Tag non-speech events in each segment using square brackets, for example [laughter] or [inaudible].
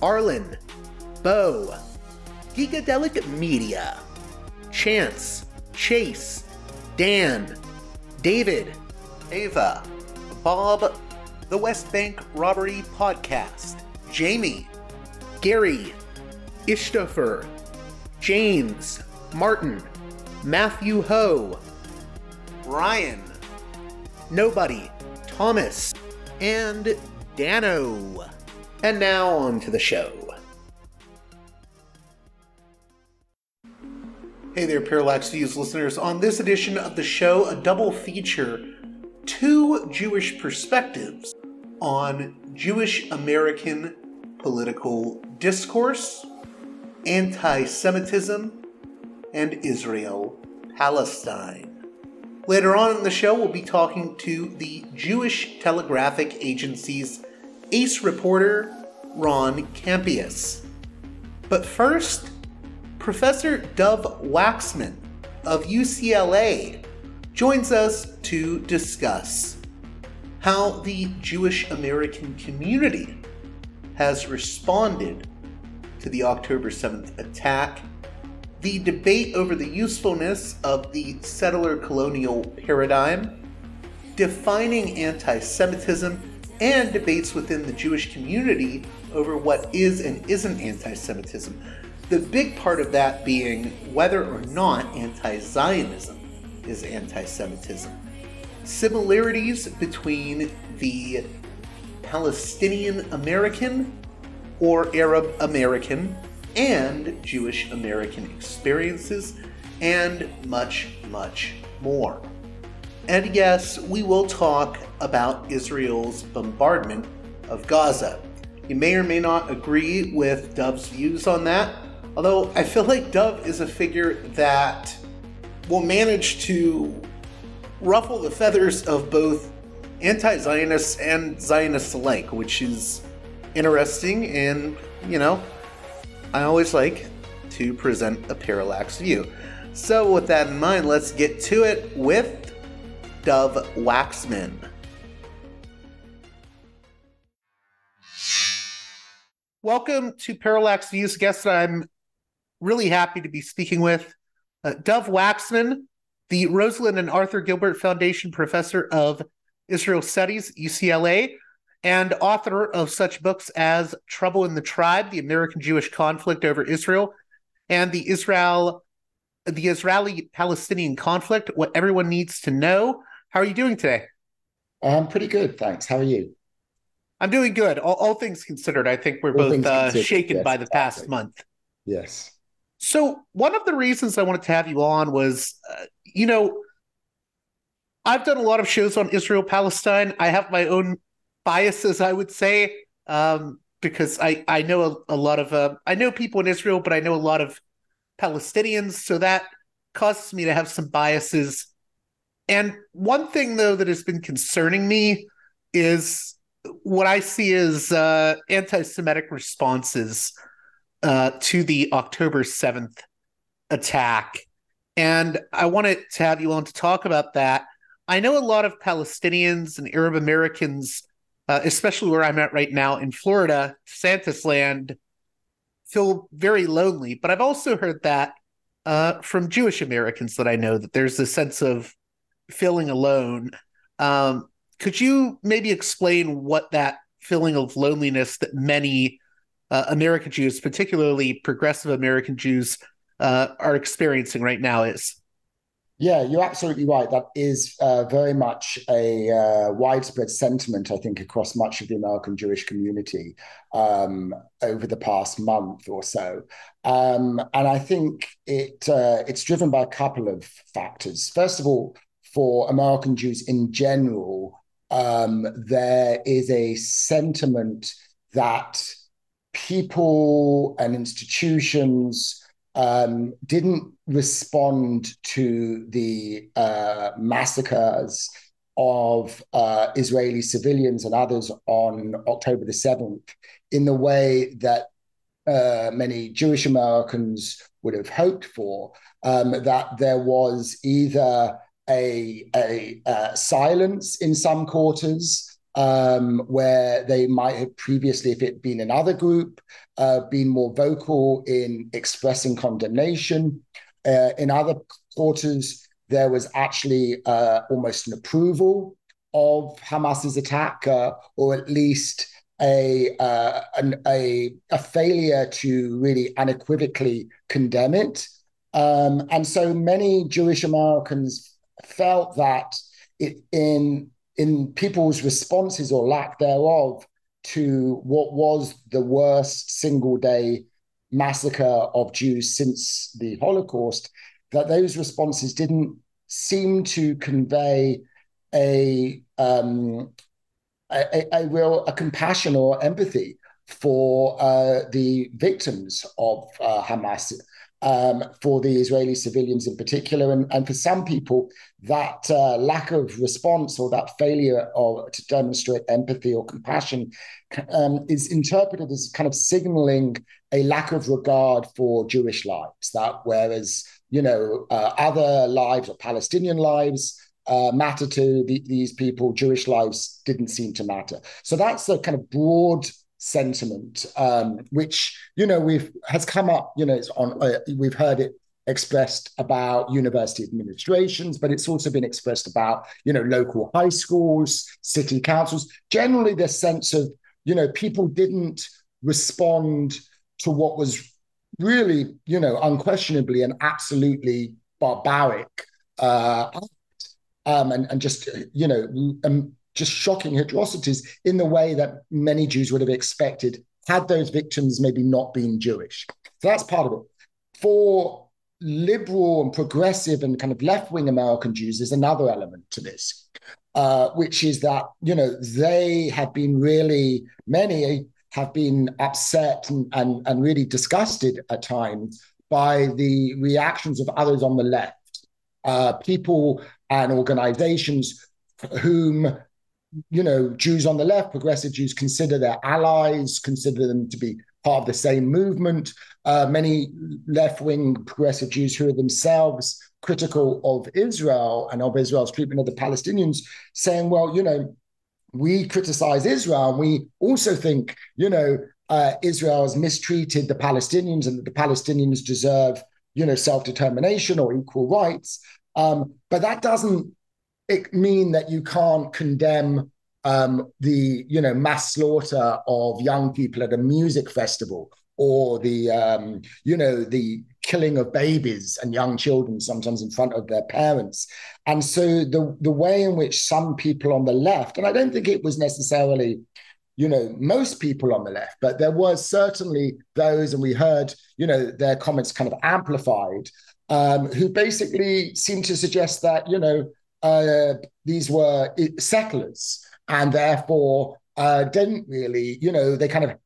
Arlen, Bo, Geekadelic Media, Chance, Chase, Dan, David, Ava, Bob, The West Bank Robbery Podcast, Jamie, Gary, Ishtofer, James, Martin, Matthew Ho, Ryan, Nobody, Thomas, and Dano. And now on to the show. Hey there, Parallax Views listeners. On this edition of the show, a double feature two Jewish perspectives on Jewish American political discourse, anti Semitism, and Israel Palestine. Later on in the show, we'll be talking to the Jewish Telegraphic Agency's ace reporter Ron Kampeas. But first, Professor Dov Waxman of UCLA joins us to discuss how the Jewish American community has responded to the October 7th attack, the debate over the usefulness of the settler colonial paradigm, defining anti Semitism and debates within the Jewish community over what is and isn't anti Semitism. The big part of that being whether or not anti Zionism is anti Semitism. Similarities between the Palestinian American or Arab American and Jewish American experiences, and much, much more. And yes, we will talk about Israel's bombardment of Gaza. You may or may not agree with Dov's views on that, although I feel like Dov is a figure that will manage to ruffle the feathers of both anti Zionists and Zionists alike, which is interesting. And, you know, I always like to present a parallax view. So, with that in mind, let's get to it with Dov Waxman. Welcome to Parallax Views, guest that I'm really happy to be speaking with. Uh, Dov Waxman, the Rosalinde and Arthur Gilbert Foundation Professor of Israel Studies, UCLA, and author of such books as Trouble in the Tribe, The American Jewish Conflict Over Israel, and the Israel the Israeli Palestinian conflict, what everyone needs to know. How are you doing today? I'm pretty good, thanks. How are you? I'm doing good. All, all things considered, I think we're all both uh, shaken yes, by the exactly. past month. Yes. So, one of the reasons I wanted to have you on was, uh, you know, I've done a lot of shows on Israel Palestine. I have my own biases, I would say, um, because I I know a, a lot of uh, I know people in Israel, but I know a lot of Palestinians, so that causes me to have some biases. And one thing though that has been concerning me is what I see is uh, anti-Semitic responses uh, to the October seventh attack, and I wanted to have you on to talk about that. I know a lot of Palestinians and Arab Americans uh, especially where I'm at right now in Florida, Santa's land, feel very lonely. But I've also heard that uh, from Jewish Americans that I know that there's a sense of feeling alone. Um, could you maybe explain what that feeling of loneliness that many uh, American Jews, particularly progressive American Jews, uh, are experiencing right now is? Yeah, you're absolutely right. That is uh, very much a uh, widespread sentiment, I think, across much of the American Jewish community um, over the past month or so. Um, and I think it uh, it's driven by a couple of factors. First of all, for American Jews in general, um, there is a sentiment that people and institutions um, didn't respond to the uh, massacres of uh, Israeli civilians and others on October the 7th in the way that uh, many Jewish Americans would have hoped for, um, that there was either a, a, uh, silence in some quarters um, where they might have previously, if it been another group, uh, been more vocal in expressing condemnation. Uh, in other quarters, there was actually uh, almost an approval of Hamas's attack, uh, or at least a, uh, an, a, a failure to really unequivocally condemn it. Um, and so many Jewish Americans felt that it, in in people's responses or lack thereof to what was the worst single day massacre of Jews since the Holocaust, that those responses didn't seem to convey a um, a, a, real a compassion or empathy for uh, the victims of uh, Hamas um, for the Israeli civilians in particular. And, and for some people, that uh, lack of response or that failure of, to demonstrate empathy or compassion um, is interpreted as kind of signaling a lack of regard for Jewish lives. That whereas, you know, uh, other lives or Palestinian lives, uh, matter to the, these people, Jewish lives didn't seem to matter. So that's a kind of broad sentiment, um, which you know we've has come up. You know, it's on. Uh, we've heard it expressed about university administrations, but it's also been expressed about you know local high schools, city councils. Generally, this sense of you know people didn't respond to what was really you know unquestionably and absolutely barbaric uh, um, and, and just you know um, just shocking atrocities in the way that many Jews would have expected had those victims maybe not been Jewish. So that's part of it. For liberal and progressive and kind of left wing American Jews, there's another element to this, uh, which is that, you know, they have been really, many have been upset and, and, and really disgusted at times by the reactions of others on the left, uh, people and organizations whom you know, Jews on the left, progressive Jews consider their allies, consider them to be part of the same movement. Uh, many left wing progressive Jews who are themselves critical of Israel and of Israel's treatment of the Palestinians, saying, well, you know, we criticize Israel. We also think, you know, uh, Israel has mistreated the Palestinians and that the Palestinians deserve, you know, self determination or equal rights. Um, but that doesn't it mean that you can't condemn um, the you know mass slaughter of young people at a music festival or the um, you know the killing of babies and young children sometimes in front of their parents. And so the the way in which some people on the left and i don't think it was necessarily you know most people on the left but there was certainly those and we heard you know their comments kind of amplified um, who basically seemed to suggest that you know uh, these were settlers and therefore uh, didn't really, you know, they kind of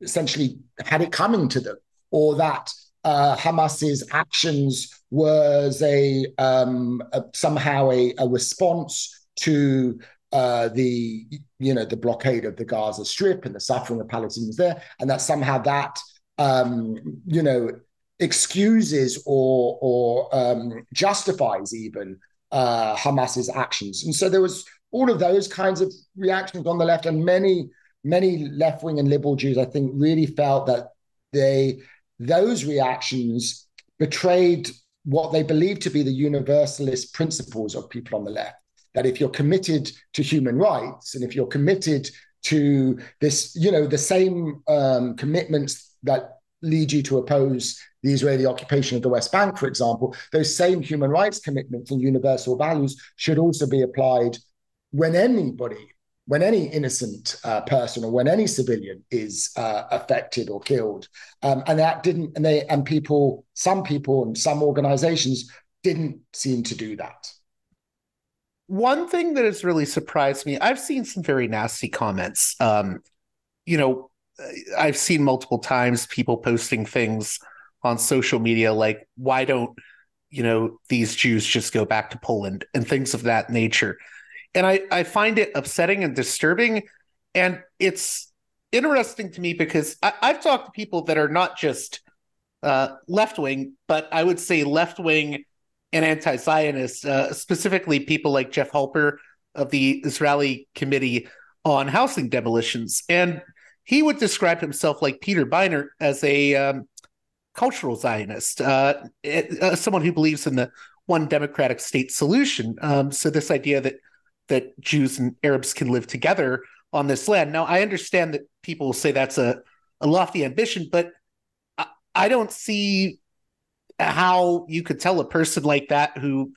essentially had it coming to them, or that uh, Hamas's actions was a, um, a somehow a, a, response to uh, the you know the blockade of the Gaza Strip and the suffering of Palestinians there, and that somehow that um, you know excuses or or um, justifies even uh, Hamas's actions. And so there was all of those kinds of reactions on the left, and many many left wing and liberal Jews, I think, really felt that they those reactions betrayed what they believed to be the universalist principles of people on the left. That if you're committed to human rights and if you're committed to this, you know, the same um, commitments that lead you to oppose the Israeli occupation of the West Bank, for example, those same human rights commitments and universal values should also be applied when anybody when any innocent uh, person or when any civilian is uh, affected or killed, um, and that didn't, and they and people, some people and some organizations didn't seem to do that. One thing that has really surprised me, I've seen some very nasty comments. Um, you know, I've seen multiple times people posting things on social media like, "Why don't you know these Jews just go back to Poland?" and things of that nature and I, I find it upsetting and disturbing. And it's interesting to me because I, have talked to people that are not just uh, left wing, but I would say left wing and anti Zionist, uh, specifically people like Jeff Halper of the Israeli Committee on Housing Demolitions. And he would describe himself like Peter Beinart as a um, cultural Zionist, uh, uh, someone who believes in the one democratic state solution. Um, so, this idea that that Jews and Arabs can live together on this land. Now, I understand that people will say that's a, a lofty ambition, but I, I don't see how you could tell a person like that who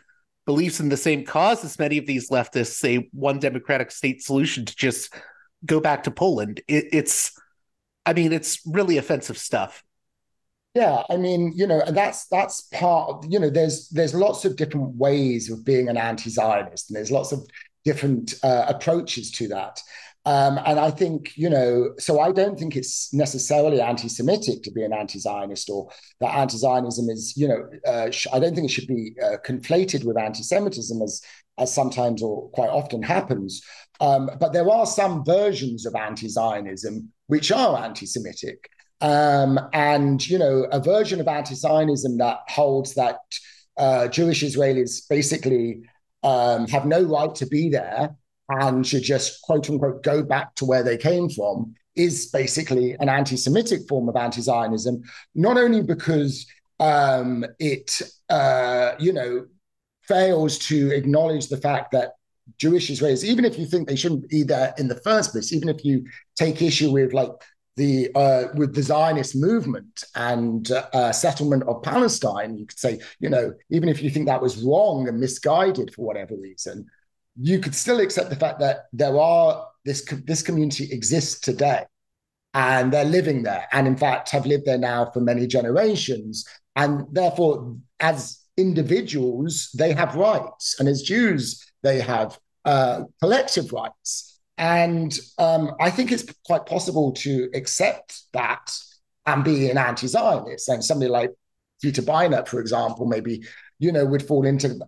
believes in the same cause as many of these leftists say one democratic state solution to just go back to Poland. It, it's, I mean, it's really offensive stuff. Yeah, I mean, you know, that's that's part of, you know, there's there's lots of different ways of being an anti-Zionist, and there's lots of different uh, approaches to that. Um, and I think, you know, so I don't think it's necessarily anti Semitic to be an anti Zionist or that anti Zionism is, you know, uh, sh- I don't think it should be uh, conflated with anti Semitism as, as sometimes or quite often happens. Um, but there are some versions of anti Zionism which are anti Semitic. Um, and, you know, a version of anti Zionism that holds that uh, Jewish Israelis basically um, have no right to be there and should just quote unquote go back to where they came from is basically an anti Semitic form of anti Zionism, not only because um, it, uh, you know, fails to acknowledge the fact that Jewish Israelis, even if you think they shouldn't be there in the first place, even if you take issue with like the uh, with the Zionist movement and uh, settlement of Palestine, you could say, you know, even if you think that was wrong and misguided for whatever reason, you could still accept the fact that there are this this community exists today, and they're living there, and in fact have lived there now for many generations, and therefore, as individuals, they have rights, and as Jews, they have uh, collective rights. And um, I think it's quite possible to accept that and be an anti-Zionist. And somebody like Peter Beinart, for example, maybe you know would fall into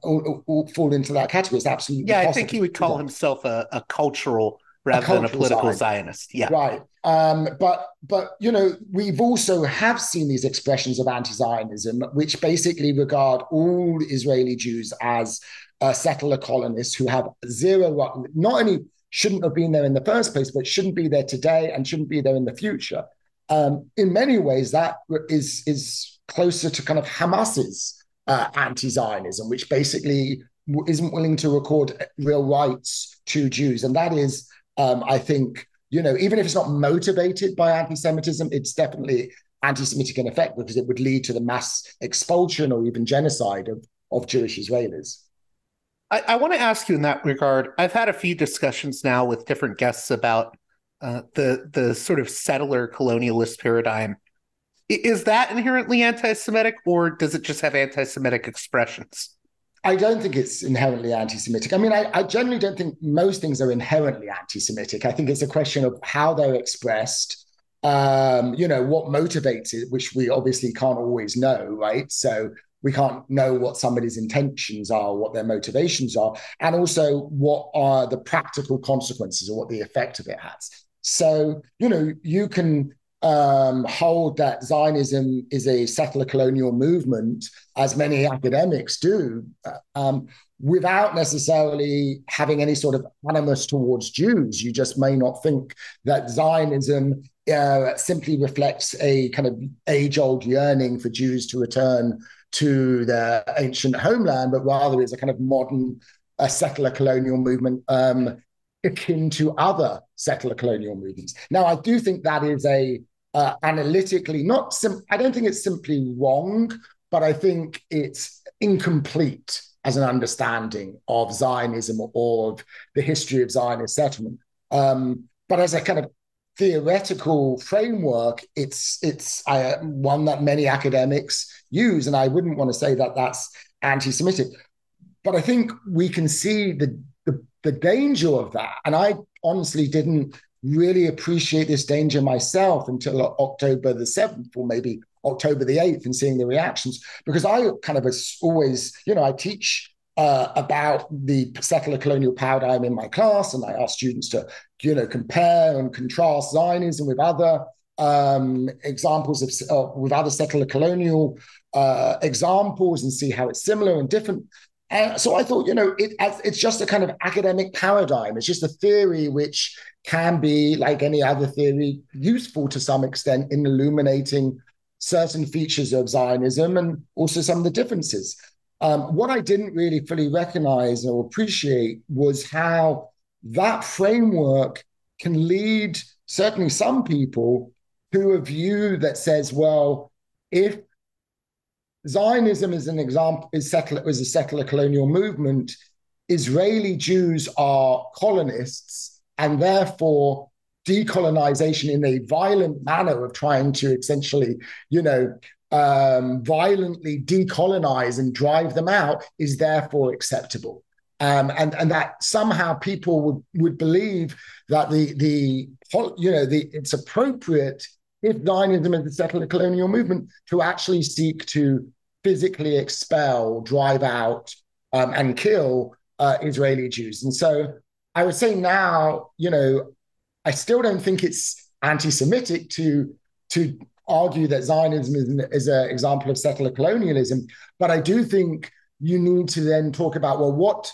fall into that category. It's absolutely yeah. I think he would call himself a, a cultural rather a cultural than a political Zionist. Zionist. Yeah, right. Um, but but you know we've also have seen these expressions of anti-Zionism, which basically regard all Israeli Jews as uh, settler colonists who have zero not only shouldn't have been there in the first place, but shouldn't be there today and shouldn't be there in the future. Um, in many ways, that is is closer to kind of Hamas's uh, anti-Zionism, which basically isn't willing to record real rights to Jews, and that is, um, I think, you know, even if it's not motivated by anti-Semitism, it's definitely anti-Semitic in effect because it would lead to the mass expulsion or even genocide of of Jewish Israelis. I, I want to ask you in that regard. I've had a few discussions now with different guests about uh, the the sort of settler colonialist paradigm. Is that inherently anti-Semitic, or does it just have anti-Semitic expressions? I don't think it's inherently anti-Semitic. I mean, I, I, generally don't think most things are inherently anti-Semitic. I think it's a question of how they're expressed. Um, you know, what motivates it, which we obviously can't always know, right? So we can't know what somebody's intentions are, what their motivations are, and also what are the practical consequences or what the effect of it has. So, you know, you can um, hold that Zionism is a settler colonial movement, as many academics do, um, without necessarily having any sort of animus towards Jews. You just may not think that Zionism uh, simply reflects a kind of age old yearning for Jews to return to their ancient homeland, but rather is a kind of modern uh, settler colonial movement um, akin to other settler colonial movements. Now, I do think that is a uh, analytically not sim- I don't think it's simply wrong, but I think it's incomplete as an understanding of Zionism or of the history of Zionist settlement. Um, but as a kind of theoretical framework, it's it's uh, one that many academics use, and I wouldn't want to say that that's anti-Semitic, but I think we can see the, the the danger of that. And I honestly didn't really appreciate this danger myself until October the seventh, or maybe October the 8th and seeing the reactions because I kind of always, you know, I teach uh, about the settler colonial paradigm in my class, and I ask students to, you know, compare and contrast Zionism with other um, examples of uh, with other settler colonial uh, examples and see how it's similar and different. And so I thought, you know, it, it's just a kind of academic paradigm. It's just a theory which can be, like any other theory, useful to some extent in illuminating certain features of Zionism and also some of the differences. Um, what I didn't really fully recognize or appreciate was how that framework can lead certainly some people to a view that says, well, if Zionism is an example, is settler a settler colonial movement, Israeli Jews are colonists, and therefore decolonization in a violent manner of trying to essentially, you know, um, violently decolonize and drive them out is therefore acceptable. Um, and and that somehow people would would believe that the the you know the it's appropriate if Zionism is the settler colonial movement to actually seek to physically expel, drive out, um, and kill uh, Israeli Jews. And so I would say now, you know, I still don't think it's anti-Semitic to to argue that Zionism is an, is an example of settler colonialism, but I do think you need to then talk about well, what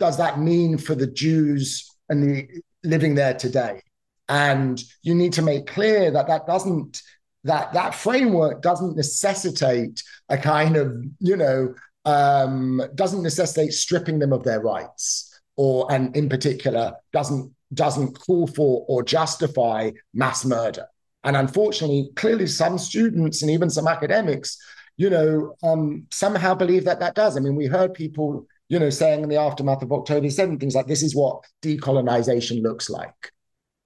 does that mean for the Jews and the living there today? And you need to make clear that that doesn't that that framework doesn't necessitate a kind of you know um, doesn't necessitate stripping them of their rights or and in particular doesn't doesn't call for or justify mass murder. And unfortunately, clearly, some students and even some academics, you know, um, somehow believe that that does. I mean, we heard people, you know, saying in the aftermath of October 7, things like this is what decolonization looks like.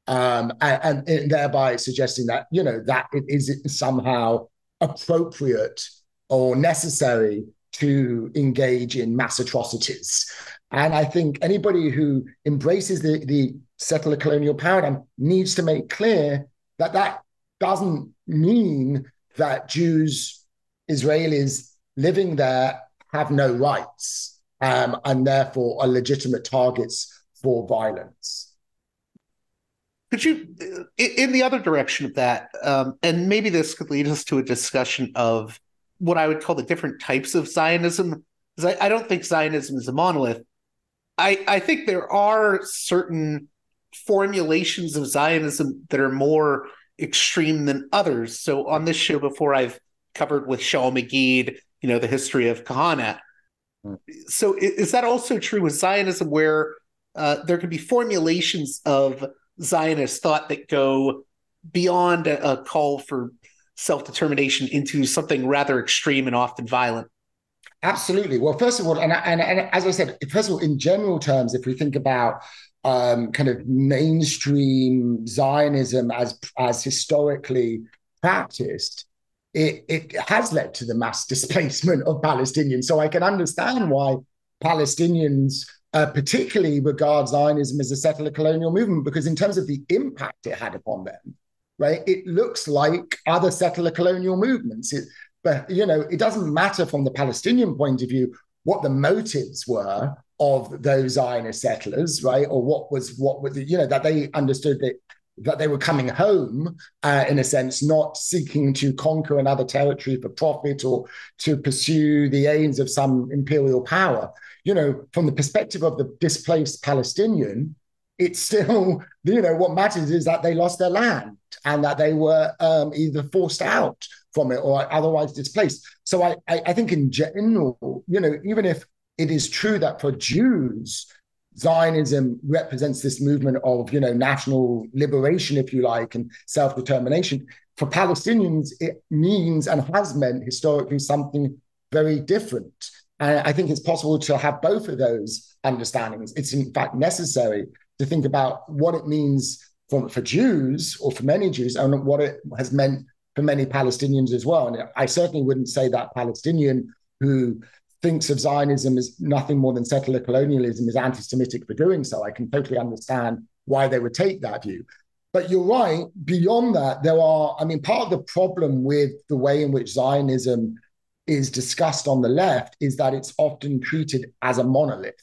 Um, and, and, thereby suggesting that, you know, that it is somehow appropriate or necessary to engage in mass atrocities. And I think anybody who embraces the, the settler colonial paradigm needs to make clear that that doesn't mean that Jews, Israelis living there have no rights um, and therefore are legitimate targets for violence. Could you, in the other direction of that, um, and maybe this could lead us to a discussion of what I would call the different types of Zionism, because I, I don't think Zionism is a monolith. I, I think there are certain formulations of Zionism that are more extreme than others. So on this show before, I've covered with Shaul Magid, you know, the history of Kahane. Hmm. So is that also true with Zionism, where uh, there can be formulations of Zionist thought that go beyond a, a call for self determination into something rather extreme and often violent? Absolutely. Well, first of all, and, and, and as I said, first of all, in general terms, if we think about um, kind of mainstream Zionism as as historically practiced, it, it has led to the mass [laughs] displacement of Palestinians. So I can understand why Palestinians uh, particularly regard Zionism as a settler colonial movement, because in terms of the impact it had upon them, right, it looks like other settler colonial movements. It, but you know, it doesn't matter from the Palestinian point of view what the motives were of those Zionist settlers, right? Or what was what was you know that they understood that that they were coming home, uh, in a sense, not seeking to conquer another territory for profit or to pursue the aims of some imperial power. You know, from the perspective of the displaced Palestinian, it's still, [laughs] you know, what matters is that they lost their land and that they were um, either forced out from it or otherwise displaced. So I, I, I think in general, you know, even if it is true that for Jews, Zionism represents this movement of, you know, national liberation, if you like, and self-determination. For Palestinians, it means and has meant historically something very different. And I think it's possible to have both of those understandings. It's in fact necessary to think about what it means for, for Jews or for many Jews and what it has meant for many Palestinians as well. And I certainly wouldn't say that Palestinian who thinks of Zionism as nothing more than settler colonialism is anti Semitic for doing so. I can totally understand why they would take that view. But you're right, beyond that, there are, I mean, part of the problem with the way in which Zionism is discussed on the left is that it's often treated as a monolith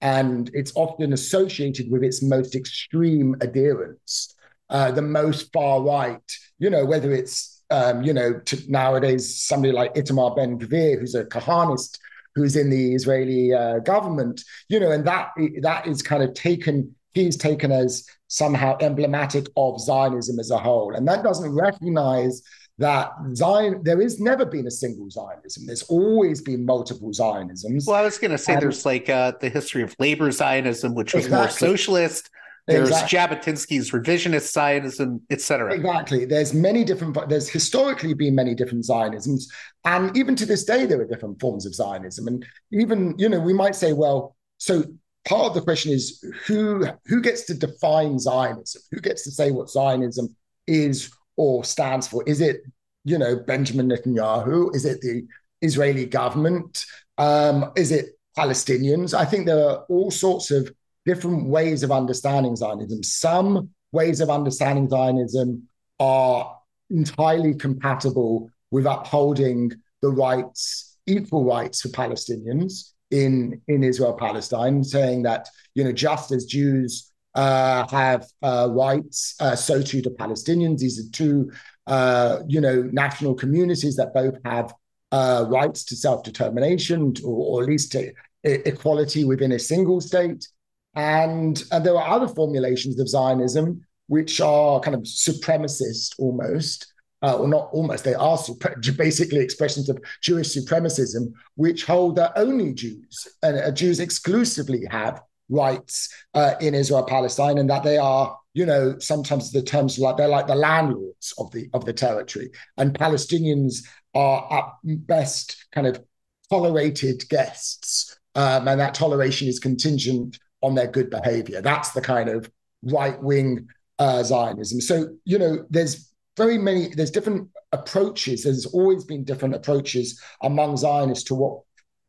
and it's often associated with its most extreme adherents, uh, the most far right, you know, whether it's, um, you know, nowadays somebody like Itamar Ben Gvir, who's a Kahanist who's in the Israeli uh, government, you know, and that that is kind of taken, he's taken as somehow emblematic of Zionism as a whole. And that doesn't recognize that Zion, there has never been a single Zionism. There's always been multiple Zionisms. Well, I was going to say and, there's like uh, the history of labor Zionism, which was exactly. more socialist. There's exactly. Jabotinsky's revisionist Zionism, etc. Exactly. There's many different. There's historically been many different Zionisms, and even to this day, there are different forms of Zionism. And even you know, we might say, well, so part of the question is who who gets to define Zionism? Who gets to say what Zionism is or stands for? Is it you know Benjamin Netanyahu? Is it the Israeli government? Um, is it Palestinians? I think there are all sorts of different ways of understanding Zionism. Some ways of understanding Zionism are entirely compatible with upholding the rights, equal rights for Palestinians in, in Israel Palestine, saying that, you know, just as Jews uh, have uh, rights, uh, so too do Palestinians. These are two, uh, you know, national communities that both have uh, rights to self determination or, or, at least to equality within a single state. And, and there are other formulations of Zionism which are kind of supremacist almost, uh, or not almost, they are super, [laughs] basically expressions of Jewish supremacism, which hold that only Jews, and uh, Jews exclusively have rights uh, in Israel Palestine, and that they are, you know, sometimes the terms like they're like the landlords of the of the territory, and Palestinians are at best kind of tolerated guests, um, and that toleration is contingent on their good behavior. That's the kind of right wing uh, Zionism. So, you know, there's very many, there's different approaches. There's always been different approaches among Zionists to what,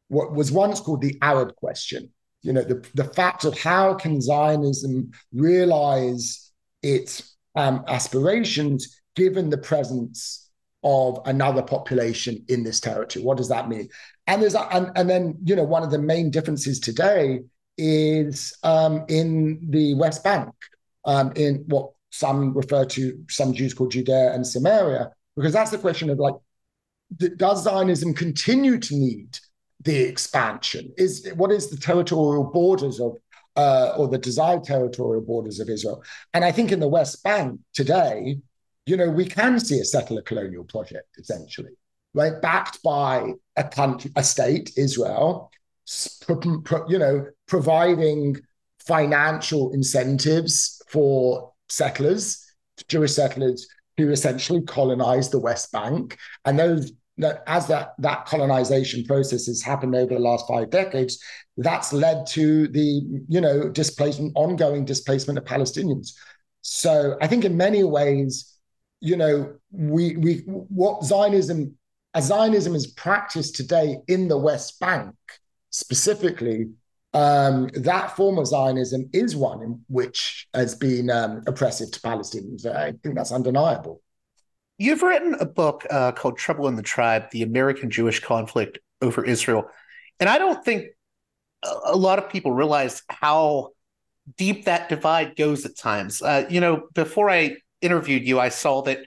what was once called the Arab question. You know, the, the fact of how can Zionism realize its um, aspirations given the presence of another population in this territory. What does that mean? And there's and, and then you know one of the main differences today is um, in the West Bank, um, in what some refer to, some Jews call Judea and Samaria, because that's the question of like, does Zionism continue to need the expansion? Is what is the territorial borders of uh, or the desired territorial borders of Israel? And I think in the West Bank today, you know, we can see a settler colonial project essentially, right, backed by a country, a state, Israel, you know, providing financial incentives for settlers, Jewish settlers who essentially colonized the West Bank. And those as that, that colonization process has happened over the last five decades, that's led to the, you know, displacement, ongoing displacement of Palestinians. So I think in many ways, you know, we we what Zionism as Zionism is practiced today in the West Bank specifically, um, that form of Zionism is one in which has been um, oppressive to Palestinians. I think that's undeniable. You've written a book uh, called Trouble in the Tribe The American Jewish Conflict Over Israel. And I don't think a lot of people realize how deep that divide goes at times. Uh, you know, before I interviewed you, I saw that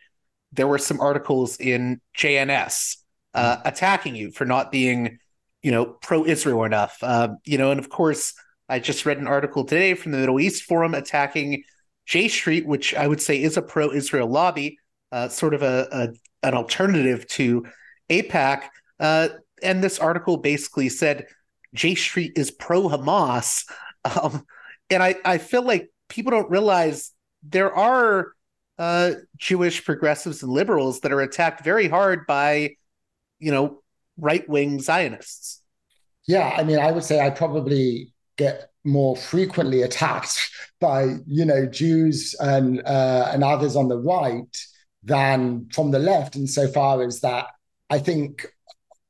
there were some articles in JNS uh, mm-hmm. attacking you for not being, you know, pro-Israel enough. Uh, you know, and of course, I just read an article today from the Middle East Forum attacking J Street, which I would say is a pro-Israel lobby, uh, sort of a, a, an alternative to AIPAC. Uh, and this article basically said J Street is pro-Hamas, [laughs] um, and I I feel like people don't realize there are uh, Jewish progressives and liberals that are attacked very hard by, you know, right wing Zionists. Yeah, I mean, I would say I probably get more frequently attacked [laughs] by you know Jews and uh, and others on the right than from the left, insofar as that I think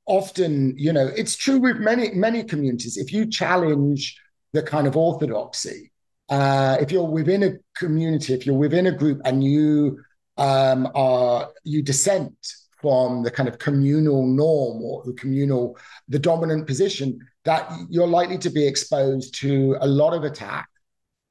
often you know it's true with many many communities. If you challenge the kind of orthodoxy, uh, if you're within a community, if you're within a group, and you um, are you dissent from the kind of communal norm or the communal the dominant position that you're likely to be exposed to a lot of attack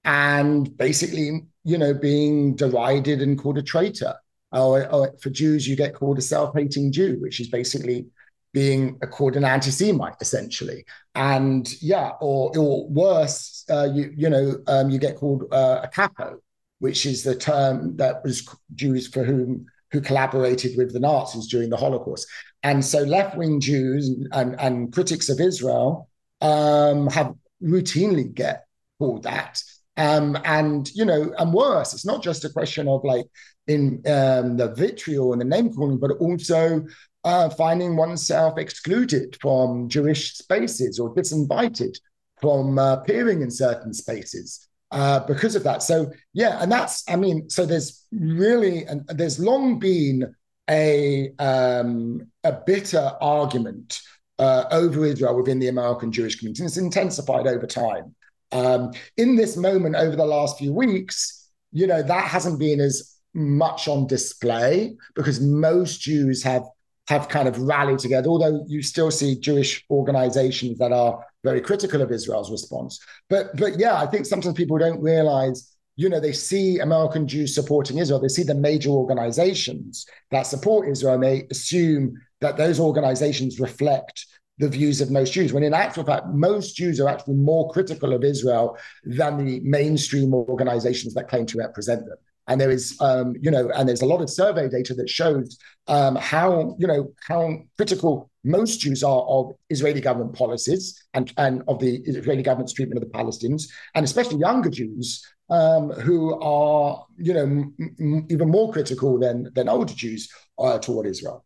and basically, you know, being derided and called a traitor. Or, or for Jews, you get called a self-hating Jew, which is basically being called an anti-Semite, essentially. And yeah, or or worse, uh, you you know, um, you get called uh, a capo, which is the term that was Jews for whom who collaborated with the Nazis during the Holocaust. And so left wing Jews and, and critics of Israel um, have routinely get called that. Um, and you know, and worse, it's not just a question of like in um, the vitriol and the name calling, but also uh, finding oneself excluded from Jewish spaces or disinvited from uh, appearing in certain spaces uh, because of that. So yeah, and that's I mean, so there's really and there's long been a um, a bitter argument uh, over Israel within the American Jewish community, and it's intensified over time. Um, in this moment over the last few weeks, you know that hasn't been as much on display because most Jews have have kind of rallied together, although you still see Jewish organizations that are very critical of Israel's response. But but yeah, I think sometimes people don't realize, you know, they see American Jews supporting Israel, they see the major organizations that support Israel, and they assume that those organizations reflect the views of most Jews, when in actual fact, most Jews are actually more critical of Israel than the mainstream organizations that claim to represent them. And there is, um, you know, and there's a lot of survey data that shows um, how, you know, how critical most Jews are of Israeli government policies and, and of the Israeli government's treatment of the Palestinians, and especially younger Jews um, who are, you know, m- m- even more critical than than older Jews uh, toward Israel.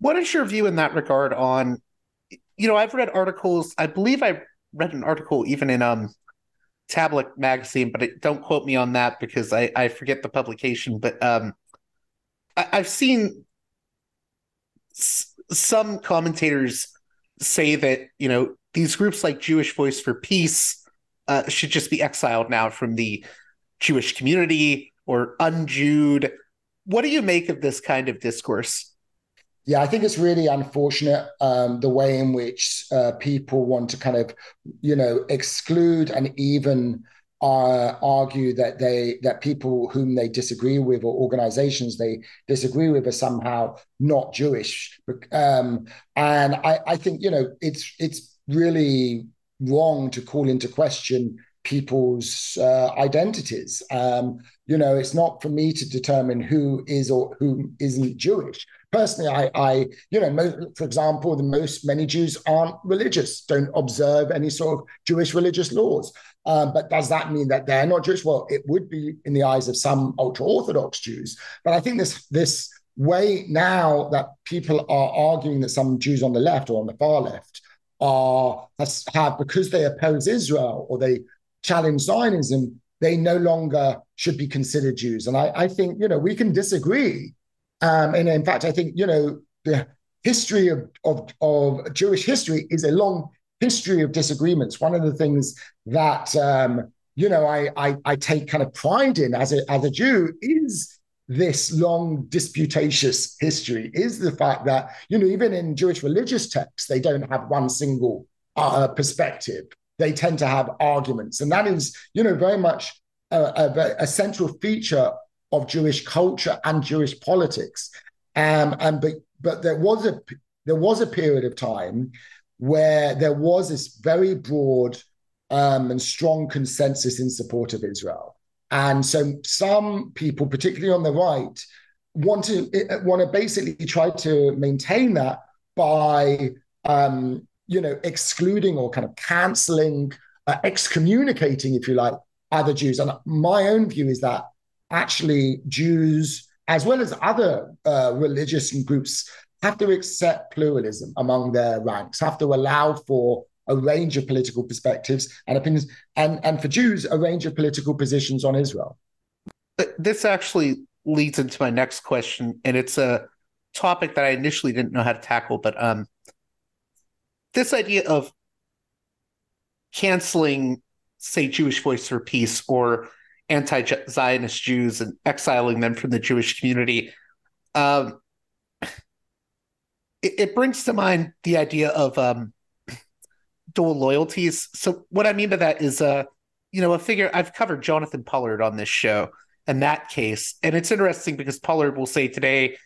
What is your view in that regard on, you know, I've read articles, I believe I read an article even in um Tablet magazine, but it, don't quote me on that because I, I forget the publication. But um, I, have seen s- some commentators say that you know these groups like Jewish Voice for Peace uh, should just be exiled now from the Jewish community or unjewed. What do you make of this kind of discourse? Yeah, I think it's really unfortunate um, the way in which uh, people want to kind of, you know, exclude and even uh, argue that they that people whom they disagree with or organizations they disagree with are somehow not Jewish. Um, and I, I think you know it's it's really wrong to call into question people's uh, identities. Um, you know, it's not for me to determine who is or who isn't Jewish personally, I, I you know, for example, the most many Jews aren't religious, don't observe any sort of Jewish religious laws. Um, but does that mean that they're not Jewish? Well, it would be in the eyes of some ultra Orthodox Jews. But I think this this way now that people are arguing that some Jews on the left or on the far left are have because they oppose Israel or they challenge Zionism, they no longer should be considered Jews. And I, I think you know we can disagree um, and in fact, I think, you know, the history of, of, of Jewish history is a long history of disagreements. One of the things that, um, you know, I, I, I, take kind of pride in as a, as a Jew is this long disputatious history, is the fact that, you know, even in Jewish religious texts, they don't have one single uh, perspective. they tend to have arguments. And that is, you know, very much a, a, a central feature of Jewish culture and Jewish politics. Um, and but but there was a there was a period of time where there was this very broad um, and strong consensus in support of Israel. And so some people, particularly on the right, want to want to basically try to maintain that by um, you know excluding or kind of canceling, uh, excommunicating, if you like, other Jews. And my own view is that actually Jews, as well as other uh, religious groups, have to accept pluralism among their ranks, have to allow for a range of political perspectives and opinions, and, and for Jews, a range of political positions on Israel. This actually leads into my next question, and it's a topic that I initially didn't know how to tackle, but um, this idea of canceling, say, Jewish Voice for Peace or anti-Zionist Jews and exiling them from the Jewish community. Um, it, it, brings to mind the idea of um, dual loyalties. So what I mean by that is, uh, you know, a figure I've covered Jonathan Pollard on this show and that case, and it's interesting because Pollard will say today,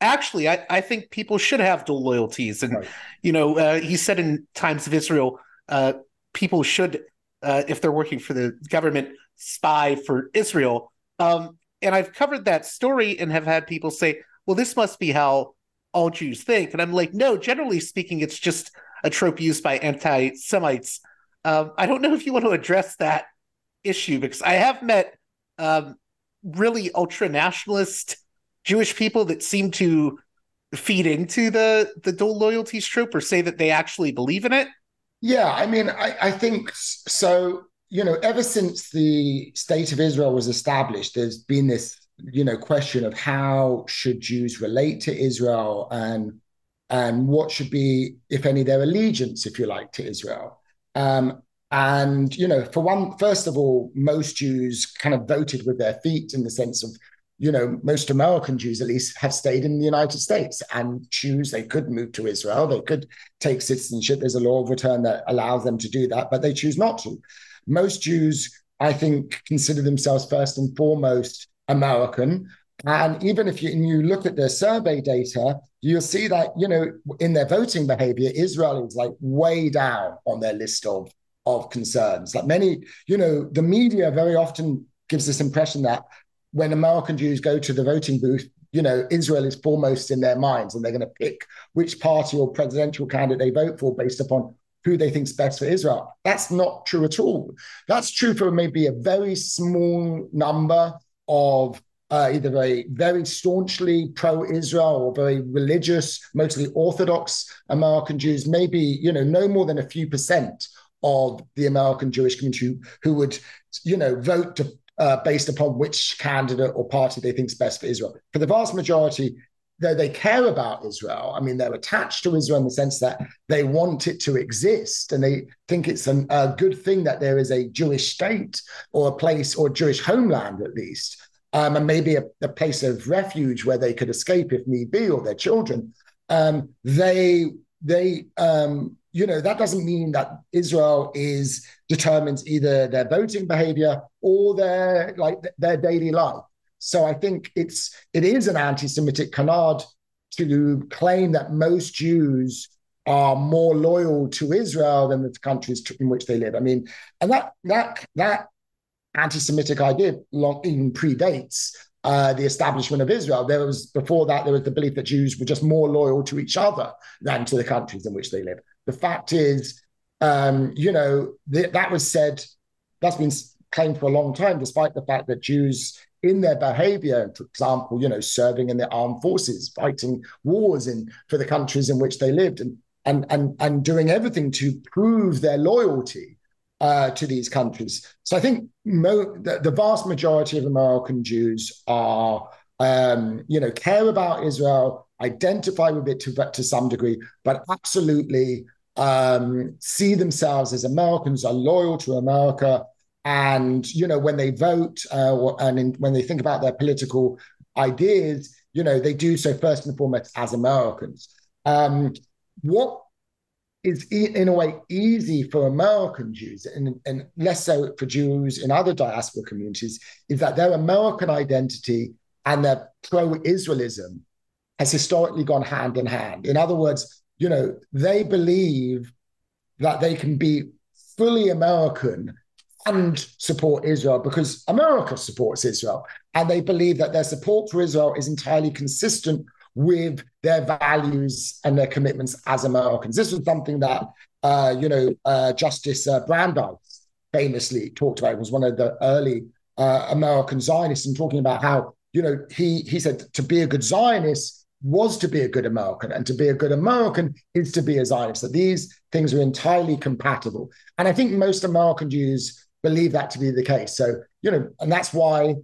actually, I, I think people should have dual loyalties, and right. you know, uh, he said in Times of Israel, uh, people should, uh, if they're working for the government, spy for Israel. Um, and I've covered that story and have had people say, well, this must be how all Jews think. And I'm like, no, generally speaking, it's just a trope used by anti Semites. Um, I don't know if you want to address that issue because I have met um, really ultra nationalist Jewish people that seem to feed into the the dual loyalties trope or say that they actually believe in it. Yeah, I mean, I, I think so you know, ever since the state of Israel was established, there's been this, you know, question of how should Jews relate to Israel and and what should be, if any, their allegiance, if you like, to Israel. Um, and you know, for one, first of all, most Jews kind of voted with their feet in the sense of, you know, most American Jews at least have stayed in the United States and choose they could move to Israel, they could take citizenship. There's a law of return that allows them to do that, but they choose not to most Jews, I think, consider themselves first and foremost American. And even if you, you look at their survey data, you'll see that, you know, in their voting behavior, Israel is like way down on their list of, of concerns. Like many, you know, the media very often gives this impression that when American Jews go to the voting booth, you know, Israel is foremost in their minds and they're going to pick which party or presidential candidate they vote for based upon who they think is best for Israel. That's not true at all. That's true for maybe a very small number of uh, either very, very staunchly pro-Israel or very religious, mostly Orthodox American Jews, maybe you know no more than a few percent of the American Jewish community who would you know vote to, uh, based upon which candidate or party they think is best for Israel. For the vast majority, though they care about Israel, I mean, they're attached to Israel in the sense that they want it to exist and they think it's an, a good thing that there is a Jewish state or a place or Jewish homeland at least, um, and maybe a, a, place of refuge where they could escape if need be or their children. Um, they, they, um, you know, that doesn't mean that Israel is determines either their voting behavior or their like their daily life. So I think it's it is an anti-Semitic canard to claim that most Jews are more loyal to Israel than the countries in which they live. I mean, and that that that anti-Semitic idea long even predates uh, the establishment of Israel. There was before that there was the belief that Jews were just more loyal to each other than to the countries in which they live. The fact is, um, you know, th- that was said. That's been claimed for a long time, despite the fact that Jews in their behavior, for example, you know, serving in the armed forces, fighting wars in for the countries in which they lived, and and and and doing everything to prove their loyalty uh, to these countries. So I think mo- the, the, vast majority of American Jews are, um, you know, care about Israel, identify with it to to some degree, but absolutely um, see themselves as Americans, are loyal to America, and you know when they vote uh, and in, when they think about their political ideas you know they do so first and foremost as americans um, what is in a way easy for American Jews and, and less so for Jews in other diaspora communities is that their American identity and their pro-Israelism has historically gone hand in hand. In other words, you know, they believe that they can be fully American and support Israel because America supports Israel. And they believe that their support for Israel is entirely consistent with their values and their commitments as Americans. This was something that, uh, you know, uh, Justice uh, Brandeis famously talked about. Was one of the early uh, American Zionists and talking about how, you know, he he said to be a good Zionist was to be a good American, and to be a good American is to be a Zionist. That these things are entirely compatible. And I think most American Jews believe that to be the case. So, you know, and that's why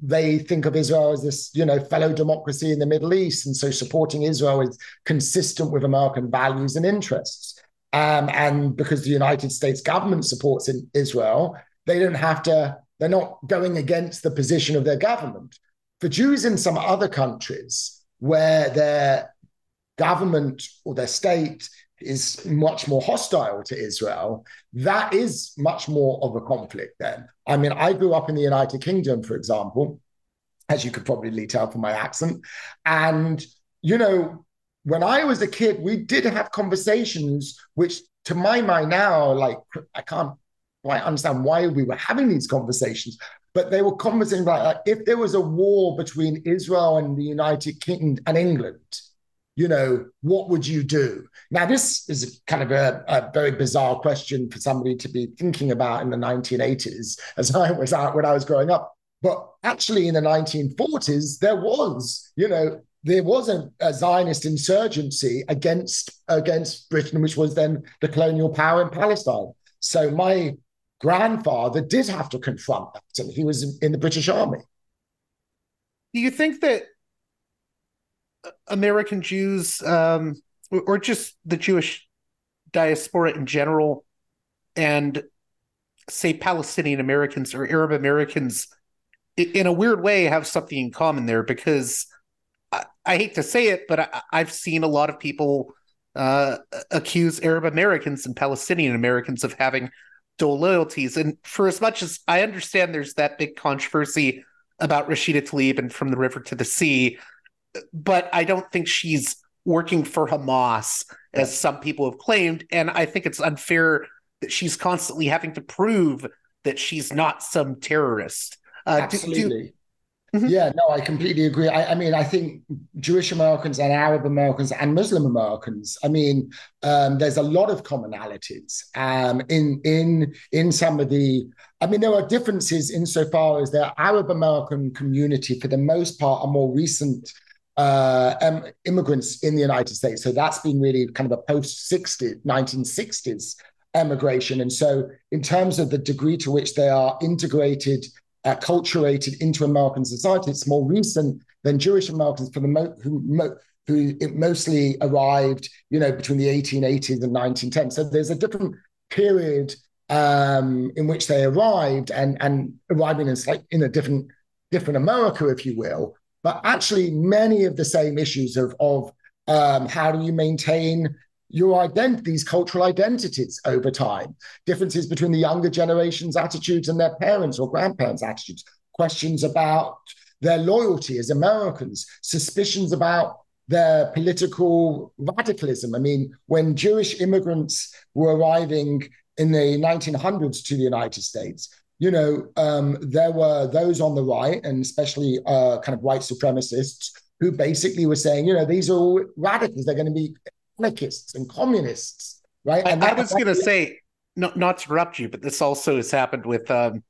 they think of Israel as this, you know, fellow democracy in the Middle East. And so supporting Israel is consistent with American values and interests. Um, and because the United States government supports in Israel, they don't have to, they're not going against the position of their government. For Jews in some other countries where their government or their state is much more hostile to Israel, that is much more of a conflict then. I mean, I grew up in the United Kingdom, for example, as you could probably tell from my accent. And, you know, when I was a kid, we did have conversations, which to my mind now, like, I can't quite understand why we were having these conversations. But they were conversating about like, if there was a war between Israel and the United Kingdom and England, you know, what would you do? Now, this is kind of a, a, very bizarre question for somebody to be thinking about in the 1980s, as I was out when I was growing up. But actually, in the 1940s, there was, you know, there was a, a Zionist insurgency against against Britain, which was then the colonial power in Palestine. So my grandfather did have to confront that, and he was in the British Army. Do you think that American Jews, um, or just the Jewish diaspora in general, and say Palestinian Americans or Arab Americans, in a weird way, have something in common there because I, I hate to say it, but I, have seen a lot of people uh, accuse Arab Americans and Palestinian Americans of having dual loyalties. And for as much as I understand there's that big controversy about Rashida Tlaib and From the River to the Sea, but I don't think she's working for Hamas as some people have claimed. And I think it's unfair that she's constantly having to prove that she's not some terrorist. Uh, Absolutely. Do, do, Mm-hmm. Yeah, no, I completely agree. I, I, mean, I think Jewish Americans and Arab Americans and Muslim Americans. I mean, um, there's a lot of commonalities um, in in in some of the. I mean, there are differences insofar as the Arab American community, for the most part, are more recent uh, um, immigrants in the United States. So that's been really kind of a post 60, 1960s emigration. And so, in terms of the degree to which they are integrated acculturated into American society. It's more recent than Jewish Americans for the mo- who, mo- who mostly arrived, you know, between the 1880s and 1910. So there's a different period um, in which they arrived and and arriving in in a different different America, if you will. But actually, many of the same issues of of um, how do you maintain your identity, these cultural identities over time, differences between the younger generation's attitudes and their parents' or grandparents' attitudes, questions about their loyalty as Americans, suspicions about their political radicalism. I mean, when Jewish immigrants were arriving in the 1900s to the United States, you know, um, there were those on the right, and especially uh, kind of white supremacists, who basically were saying, you know, these are all radicals. They're going to be anarchists and communists, right? And I, that, I was going to say, not not to interrupt you, but this also has happened with, um,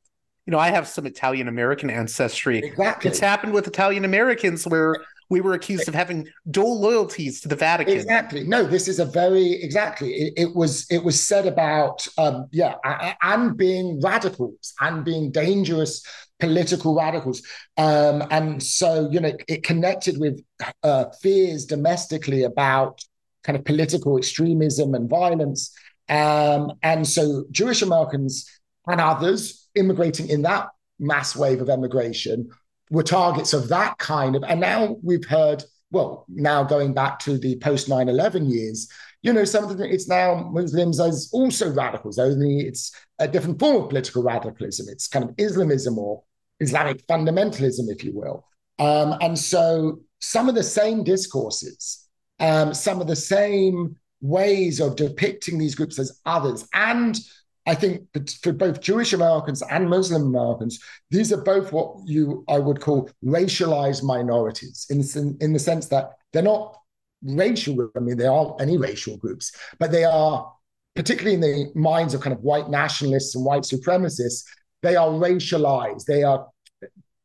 you know, I have some Italian American ancestry. Exactly, it's happened with Italian Americans where we were accused of having dual loyalties to the Vatican. Exactly. No, this is a very exactly. It, it was it was said about um, yeah, and being radicals and being dangerous political radicals, um, and so you know it connected with uh, fears domestically about kind of political extremism and violence. Um, and so Jewish Americans and others immigrating in that mass wave of emigration were targets of that kind of. And now we've heard, well, now going back to the post 9 11 years, you know, some of the it's now Muslims as also radicals, only it's a different form of political radicalism. It's kind of Islamism or Islamic fundamentalism, if you will. Um, and so some of the same discourses, um, some of the same ways of depicting these groups as others, and I think for both Jewish Americans and Muslim Americans, these are both what you I would call racialized minorities in, in the sense that they're not racial. I mean, they aren't any racial groups, but they are particularly in the minds of kind of white nationalists and white supremacists. They are racialized. They are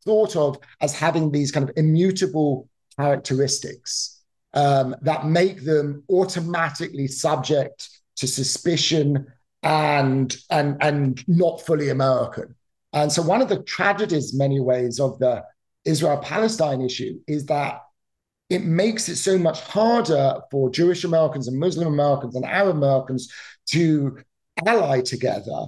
thought of as having these kind of immutable characteristics um, that make them automatically subject to suspicion and and and not fully American. And so one of the tragedies, many ways, of the Israel-Palestine issue is that it makes it so much harder for Jewish Americans and Muslim Americans and Arab Americans to ally together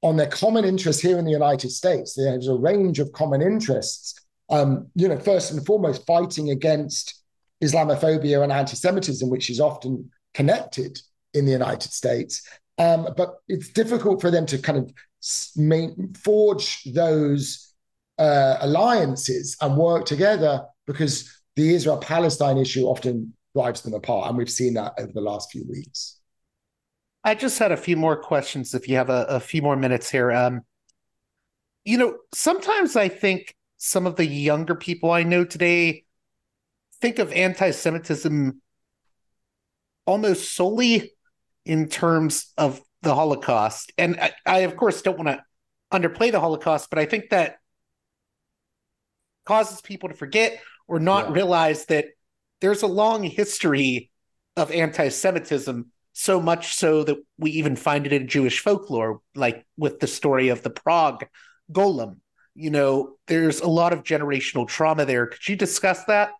on their common interests here in the United States. There's a range of common interests. Um, you know, first and foremost, fighting against Islamophobia and anti-Semitism, which is often connected in the United States, um, but it's difficult for them to kind of forge those uh, alliances and work together because the Israel Palestine issue often drives them apart. And we've seen that over the last few weeks. I just had a few more questions if you have a, a few more minutes here. Um, you know, sometimes I think some of the younger people I know today think of anti Semitism almost solely in terms of the Holocaust. And I, I of course, don't want to underplay the Holocaust, but I think that causes people to forget or not yeah. realize that there's a long history of anti Semitism, so much so that we even find it in Jewish folklore, like with the story of the Prague golem. You know, there's a lot of generational trauma there. Could you discuss that?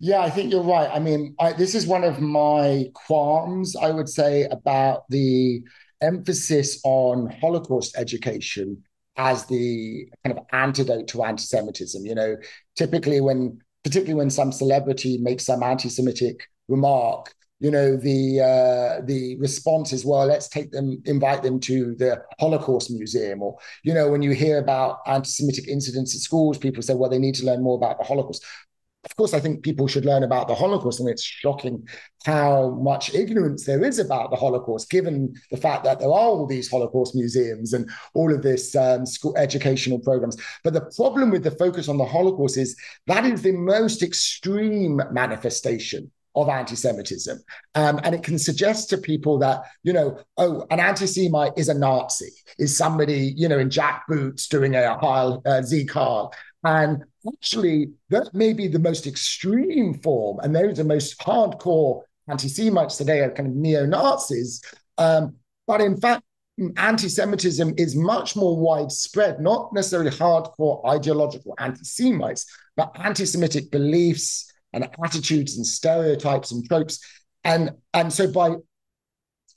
Yeah, I think you're right. I mean, I, this is one of my qualms, I would say, about the emphasis on Holocaust education as the kind of antidote to anti-Semitism. You know, typically when, particularly when some celebrity makes some anti-Semitic remark, you know, the uh, the response is, well, let's take them, invite them to the Holocaust Museum, or you know, when you hear about anti-Semitic incidents at schools, people say, well, they need to learn more about the Holocaust course, I think people should learn about the Holocaust, and it's shocking how much ignorance there is about the Holocaust, given the fact that there are all these Holocaust museums and all of this um, school educational programs. But the problem with the focus on the Holocaust is that is the most extreme manifestation of anti-Semitism, um, and it can suggest to people that you know, oh, an anti-Semite is a Nazi, is somebody you know in jack boots doing a Heil uh, Z and actually, that may be the most extreme form, and those are the most hardcore anti Semites today are kind of neo Nazis. Um, but in fact, anti Semitism is much more widespread, not necessarily hardcore ideological anti Semites, but anti Semitic beliefs and attitudes and stereotypes and tropes. And, and so by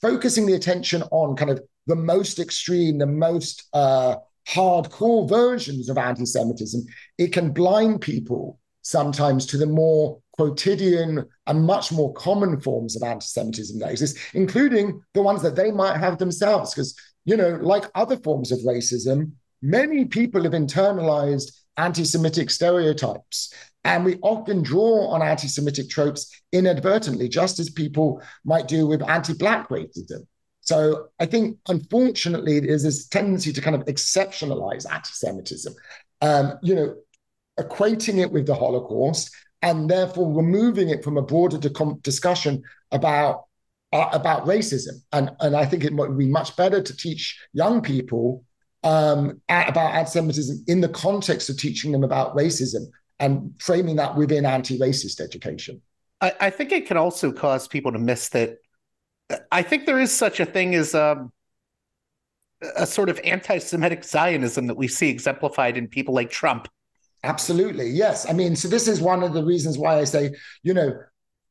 focusing the attention on kind of the most extreme, the most uh, hardcore versions of anti Semitism, it can blind people sometimes to the more quotidian and much more common forms of anti Semitism that exist, including the ones that they might have themselves. Because, you know, like other forms of racism, many people have internalized anti Semitic stereotypes. And we often draw on anti Semitic tropes inadvertently, just as people might do with anti Black racism. So I think, unfortunately, there's this tendency to kind of exceptionalize anti-Semitism, um, you know, equating it with the Holocaust, and therefore removing it from a broader discussion about uh, about racism. And and I think it would be much better to teach young people um, about anti-Semitism in the context of teaching them about racism and framing that within anti-racist education. I, I think it can also cause people to miss that I think there is such a thing as um, a sort of anti-Semitic Zionism that we see exemplified in people like Trump. Absolutely, yes. I mean, so this is one of the reasons why I say, you know,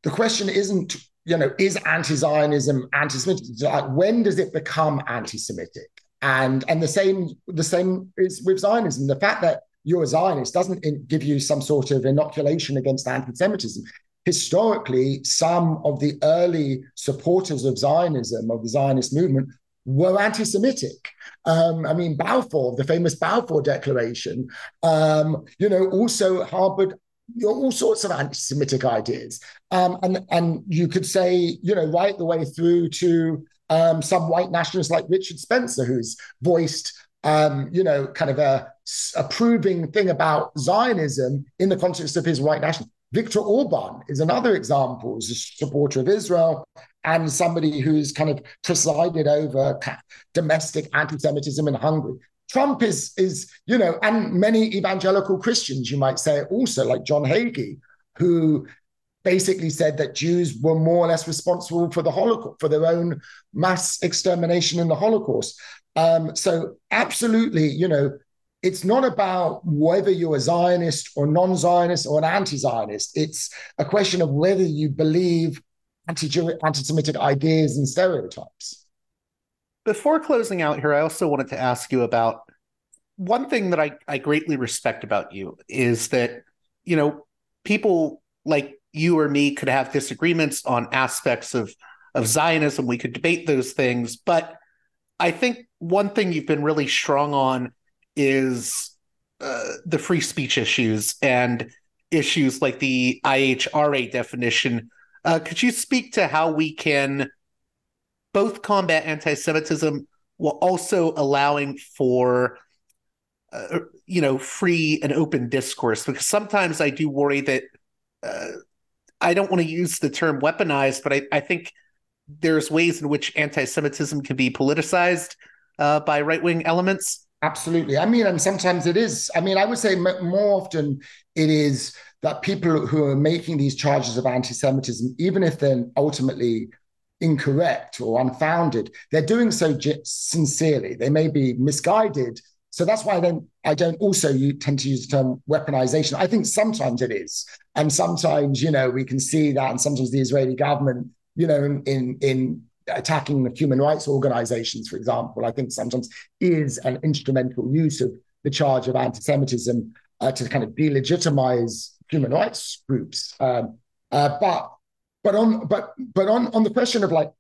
the question isn't, you know, is anti-Zionism anti-Semitic? Like, when does it become anti-Semitic? And and the same the same is with Zionism. The fact that you're a Zionist doesn't give you some sort of inoculation against anti-Semitism historically, some of the early supporters of Zionism, of the Zionist movement, were anti Semitic. Um, I mean, Balfour, the famous Balfour Declaration, um, you know, also harbored all sorts of anti-Semitic ideas, um, and and you could say, you know, right the way through to um, some white nationalists like Richard Spencer, who's voiced, um, you know, kind of a approving thing about Zionism in the context of his white nationalism. Viktor Orban is another example as a supporter of Israel and somebody who's kind of presided over domestic anti-Semitism in Hungary. Trump is is you know, and many evangelical Christians, you might say, also like John Hagee, who basically said that Jews were more or less responsible for the Holocaust, for their own mass extermination in the Holocaust. Um, so absolutely, you know, it's not about whether you're a Zionist or non-Zionist or an anti-Zionist. It's a question of whether you believe anti anti-Semitic ideas and stereotypes. Before closing out here, I also wanted to ask you about one thing that I, I greatly respect about you is that, you know, people like you or me could have disagreements on aspects of, of Zionism. We could debate those things. But I think one thing you've been really strong on is uh, the free speech issues and issues like the IHRA definition. Uh, could you speak to how we can both combat anti-Semitism while also allowing for uh, you know free and open discourse? Because sometimes I do worry that uh, I don't want to use the term weaponized, but I, I think there's ways in which anti-Semitism can be politicized uh, by right-wing elements. Absolutely. I mean, and sometimes it is. I mean, I would say more often it is that people who are making these charges of anti Semitism, even if they're ultimately incorrect or unfounded, they're doing so sincerely. They may be misguided. So that's why then I don't also you tend to use the term weaponization. I think sometimes it is. And sometimes, you know, we can see that. And sometimes the Israeli government, you know, in, in, in attacking the human rights organizations, for example, I think sometimes is an instrumental use of the charge of anti-Semitism uh, to kind of delegitimize human rights groups. Um, uh, but but on but but on on the question of like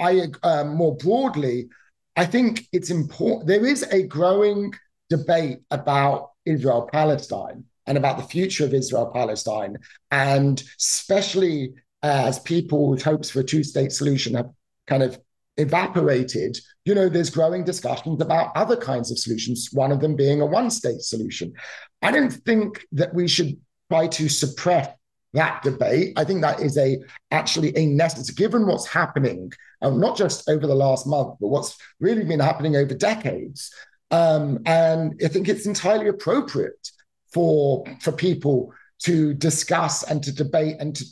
I uh, more broadly, I think it's important. There is a growing debate about Israel Palestine and about the future of Israel Palestine, and especially as people's hopes for a two state solution have kind of evaporated, you know, there's growing discussions about other kinds of solutions, one of them being a one state solution. I don't think that we should try to suppress that debate. I think that is a actually a necessity, given what's happening, um, not just over the last month, but what's really been happening over decades. Um, and I think it's entirely appropriate for for people to discuss and to debate and to,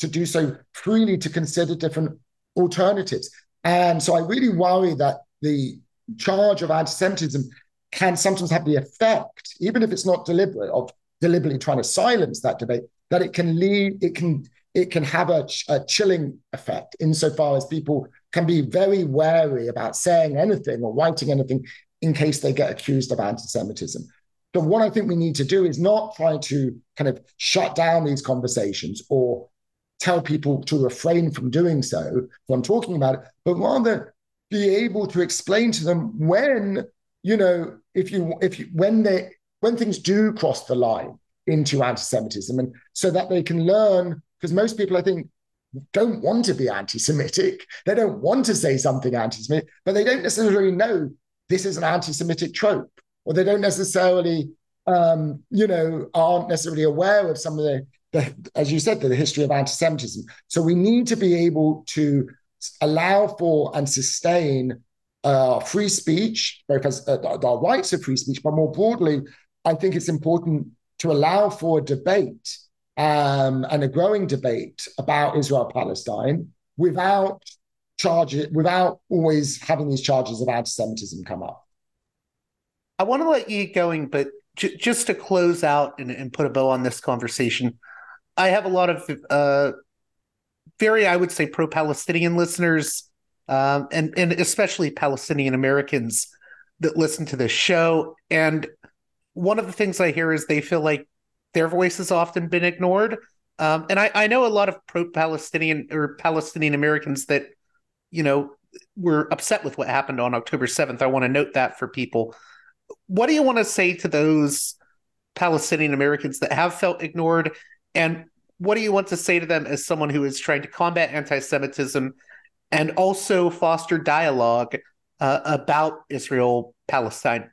to do so freely to consider different alternatives. And so I really worry that the charge of anti-Semitism can sometimes have the effect, even if it's not deliberate, of deliberately trying to silence that debate, that it can lead, it can it can have a, a chilling effect insofar as people can be very wary about saying anything or writing anything in case they get accused of anti-Semitism. So what I think we need to do is not try to kind of shut down these conversations or tell people to refrain from doing so from talking about it, but rather be able to explain to them when, you know, if you if you when they when things do cross the line into anti-Semitism, and so that they can learn, because most people, I think, don't want to be anti-Semitic. They don't want to say something anti-Semitic, but they don't necessarily know this is an anti-Semitic trope, or they don't necessarily, um, you know, aren't necessarily aware of some of the the, as you said, the history of anti-Semitism. So we need to be able to allow for and sustain uh, free speech, both as uh, our rights of free speech, but more broadly, I think it's important to allow for a debate um, and a growing debate about Israel Palestine without charges, without always having these charges of anti-Semitism come up. I want to let you going, but j- just to close out and, and put a bow on this conversation, I have a lot of uh, very, I would say, pro-Palestinian listeners, um, and and especially Palestinian Americans that listen to this show. And one of the things I hear is they feel like their voice has often been ignored. Um, and I, I know a lot of pro-Palestinian or Palestinian Americans that, you know, were upset with what happened on October 7th. I want to note that for people. What do you want to say to those Palestinian Americans that have felt ignored? And what do you want to say to them as someone who is trying to combat anti Semitism and also foster dialogue uh, about Israel Palestine?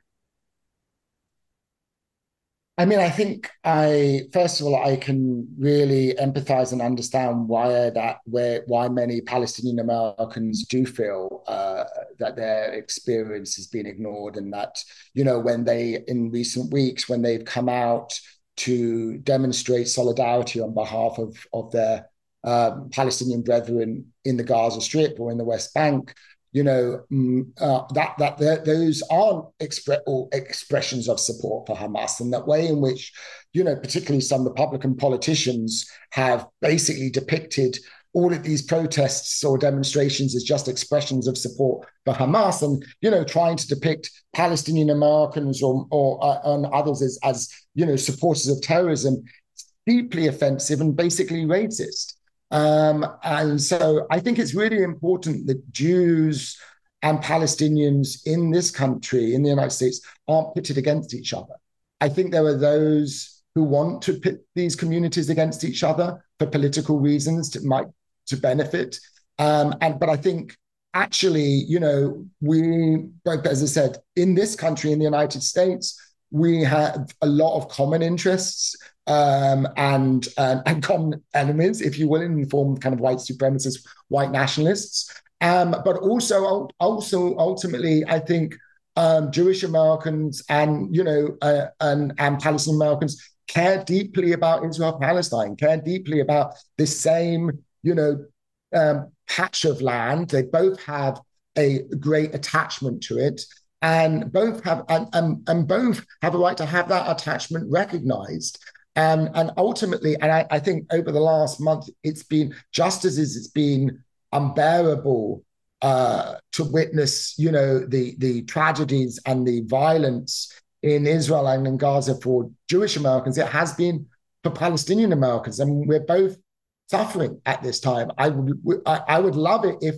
I mean, I think I first of all I can really empathize and understand why that where why many Palestinian Americans do feel uh, that their experience has been ignored, and that you know when they in recent weeks when they've come out to demonstrate solidarity on behalf of of their um, Palestinian brethren in the Gaza Strip or in the West Bank, you know mm, uh, that that those aren't expre- expressions of support for Hamas, and that way in which you know particularly some Republican politicians have basically depicted all of these protests or demonstrations as just expressions of support for Hamas, and you know trying to depict Palestinian Americans or or uh, and others as as you know supporters of terrorism, deeply offensive and basically racist. Um, and so I think it's really important that Jews and Palestinians in this country, in the United States, aren't pitted against each other. I think there are those who want to pit these communities against each other for political reasons to might to benefit. Um, and but I think actually, you know, we, as I said, in this country, in the United States, we have a lot of common interests um, and, and, and common enemies, if you will, in the form of kind of white supremacists, white nationalists. Um, but also, also ultimately, I think um, Jewish Americans and you know uh, and and Palestinian Americans care deeply about Israel Palestine, care deeply about this same you know um, patch of land. They both have a great attachment to it, and both have and, and, and both have a right to have that attachment recognized. And, and ultimately, and I, I think over the last month, it's been just as it's been unbearable uh, to witness, you know, the the tragedies and the violence in Israel and in Gaza for Jewish Americans. It has been for Palestinian Americans, and we're both suffering at this time. I would I, would love it if,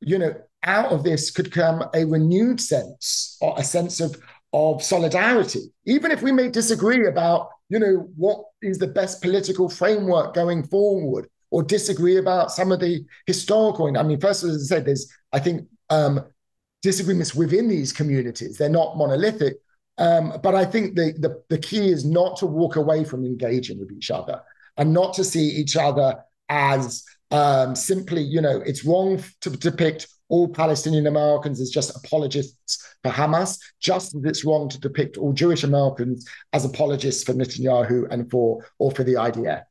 you know, out of this could come a renewed sense or a sense of of solidarity, even if we may disagree about you know, what is the best political framework going forward, or disagree about some of the historical. I mean, first, as I said, there's, I think, um, disagreements within these communities. They're not monolithic. Um, but I think the, the, the key is not to walk away from engaging with each other and not to see each other as um, simply, you know, it's wrong to depict all Palestinian Americans as just apologists for Hamas, just as it's wrong to depict all Jewish Americans as apologists for Netanyahu and for or for the IDF.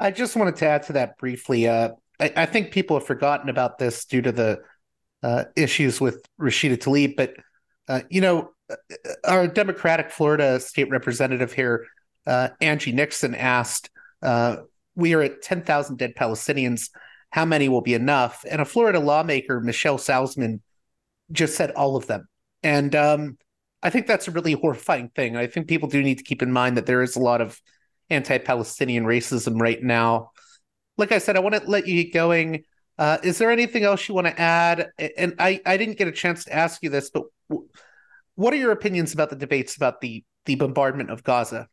I just wanted to add to that briefly. Uh, I, I, think people have forgotten about this due to the uh, issues with Rashida Tlaib, but uh, you know, uh, our Democratic Florida state representative here, uh, Angie Nixon, asked, uh, "We are at ten thousand dead Palestinians." how many will be enough? And a Florida lawmaker, Michelle Salzman, just said all of them. And um, I think that's a really horrifying thing. I think people do need to keep in mind that there is a lot of anti Palestinian racism right now. Like I said, I want to let you get going. Uh, is there anything else you want to add? And I, I didn't get a chance to ask you this, but what are your opinions about the debates about the the bombardment of Gaza?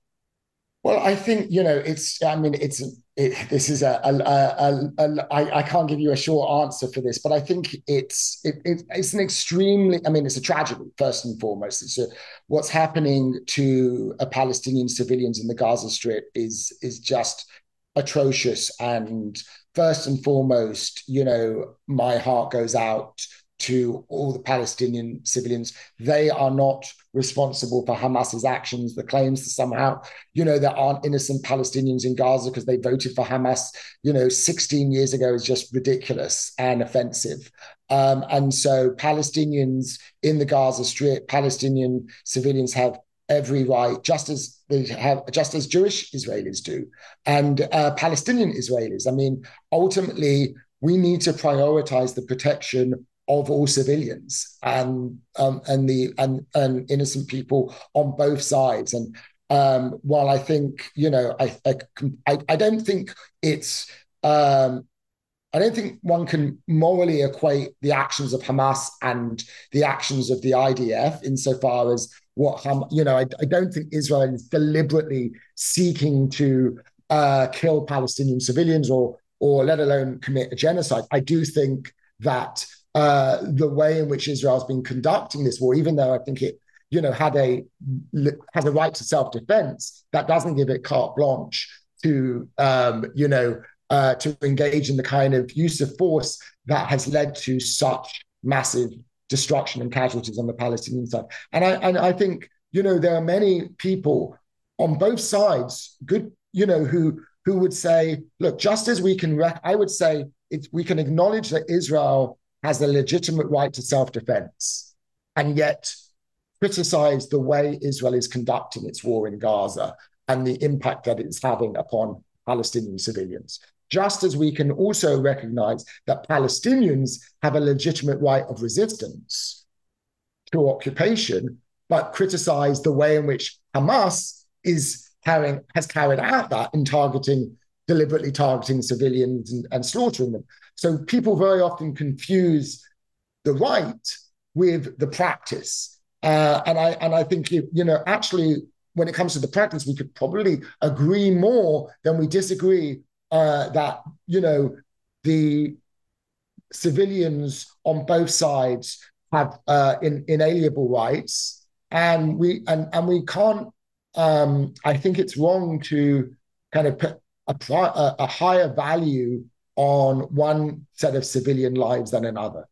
Well, I think you know it's. I mean, it's. It, this is a. a, a, a I, I can't give you a short answer for this, but I think it's. It, it, it's an extremely. I mean, it's a tragedy first and foremost. It's a, what's happening to a Palestinian civilians in the Gaza Strip is is just atrocious. And first and foremost, you know, my heart goes out to all the Palestinian civilians. They are not responsible for Hamas's actions. The claims that somehow, you know, there aren't innocent Palestinians in Gaza because they voted for Hamas, you know, 16 years ago is just ridiculous and offensive. Um, and so Palestinians in the Gaza Strip, Palestinian civilians have every right, just as they have, just as Jewish Israelis do, and uh, Palestinian Israelis. I mean, ultimately, we need to prioritize the protection of all civilians and um, and the and, and innocent people on both sides. And Um, while I think, you know, I I, I don't think it's um, I don't think one can morally equate the actions of Hamas and the actions of the IDF insofar as what Ham, you know, I, I don't think Israel is deliberately seeking to uh, kill Palestinian civilians or or let alone commit a genocide. I do think that uh, the way in which Israel's been conducting this war, even though I think it, you know, had a has a right to self defense, that doesn't give it carte blanche to, um, you know, uh, to engage in the kind of use of force that has led to such massive destruction and casualties on the Palestinian side. And I and I think you know there are many people on both sides, good you know, who who would say, look, just as we can, rec- I would say we can acknowledge that Israel has a legitimate right to self-defense, and yet criticize the way Israel is conducting its war in Gaza and the impact that it's having upon Palestinian civilians. Just as we can also recognize that Palestinians have a legitimate right of resistance to occupation, but criticize the way in which Hamas is carrying has carried out that in targeting deliberately targeting civilians and, and slaughtering them. So people very often confuse the right with the practice. Uh, and I and I think you, you know actually when it comes to the practice, we could probably agree more than we disagree uh, that you know the civilians on both sides have uh, in, inalienable rights, and we and and we can't. Um, I think it's wrong to kind of put a, a higher value on one set of civilian lives than another.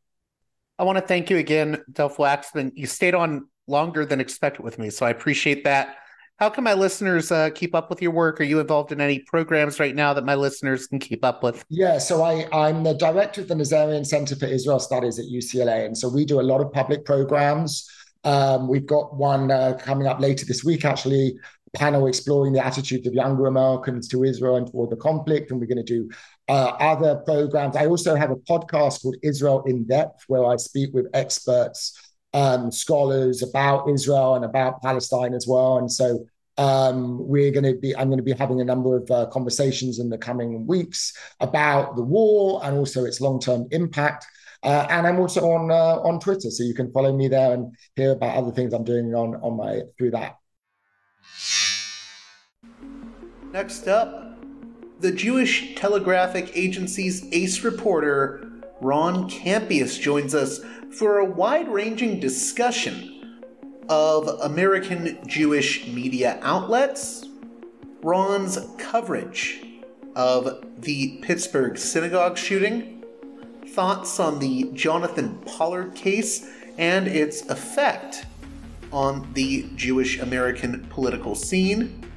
I want to thank you again, Dov Waxman. You stayed on longer than expected with me, so I appreciate that. How can my listeners uh, keep up with your work? Are you involved in any programs right now that my listeners can keep up with? Yeah, so I, I'm the director of the Nazarian Center for Israel Studies at UCLA. And so we do a lot of public programs. Um, we've got one uh, coming up later this week, actually, panel exploring the attitudes of younger Americans to Israel and toward the conflict. And we're going to do uh, other programs. I also have a podcast called Israel in Depth, where I speak with experts um, scholars about Israel and about Palestine as well. And so um, we're going to be, I'm going to be having a number of uh, conversations in the coming weeks about the war and also its long-term impact. Uh, and I'm also on uh, on Twitter, so you can follow me there and hear about other things I'm doing on on my through that. Next up, the Jewish Telegraphic Agency's ace reporter Ron Kampeas joins us for a wide ranging discussion of American Jewish media outlets, Ron's coverage of the Pittsburgh synagogue shooting, thoughts on the Jonathan Pollard case and its effect on the Jewish American political scene,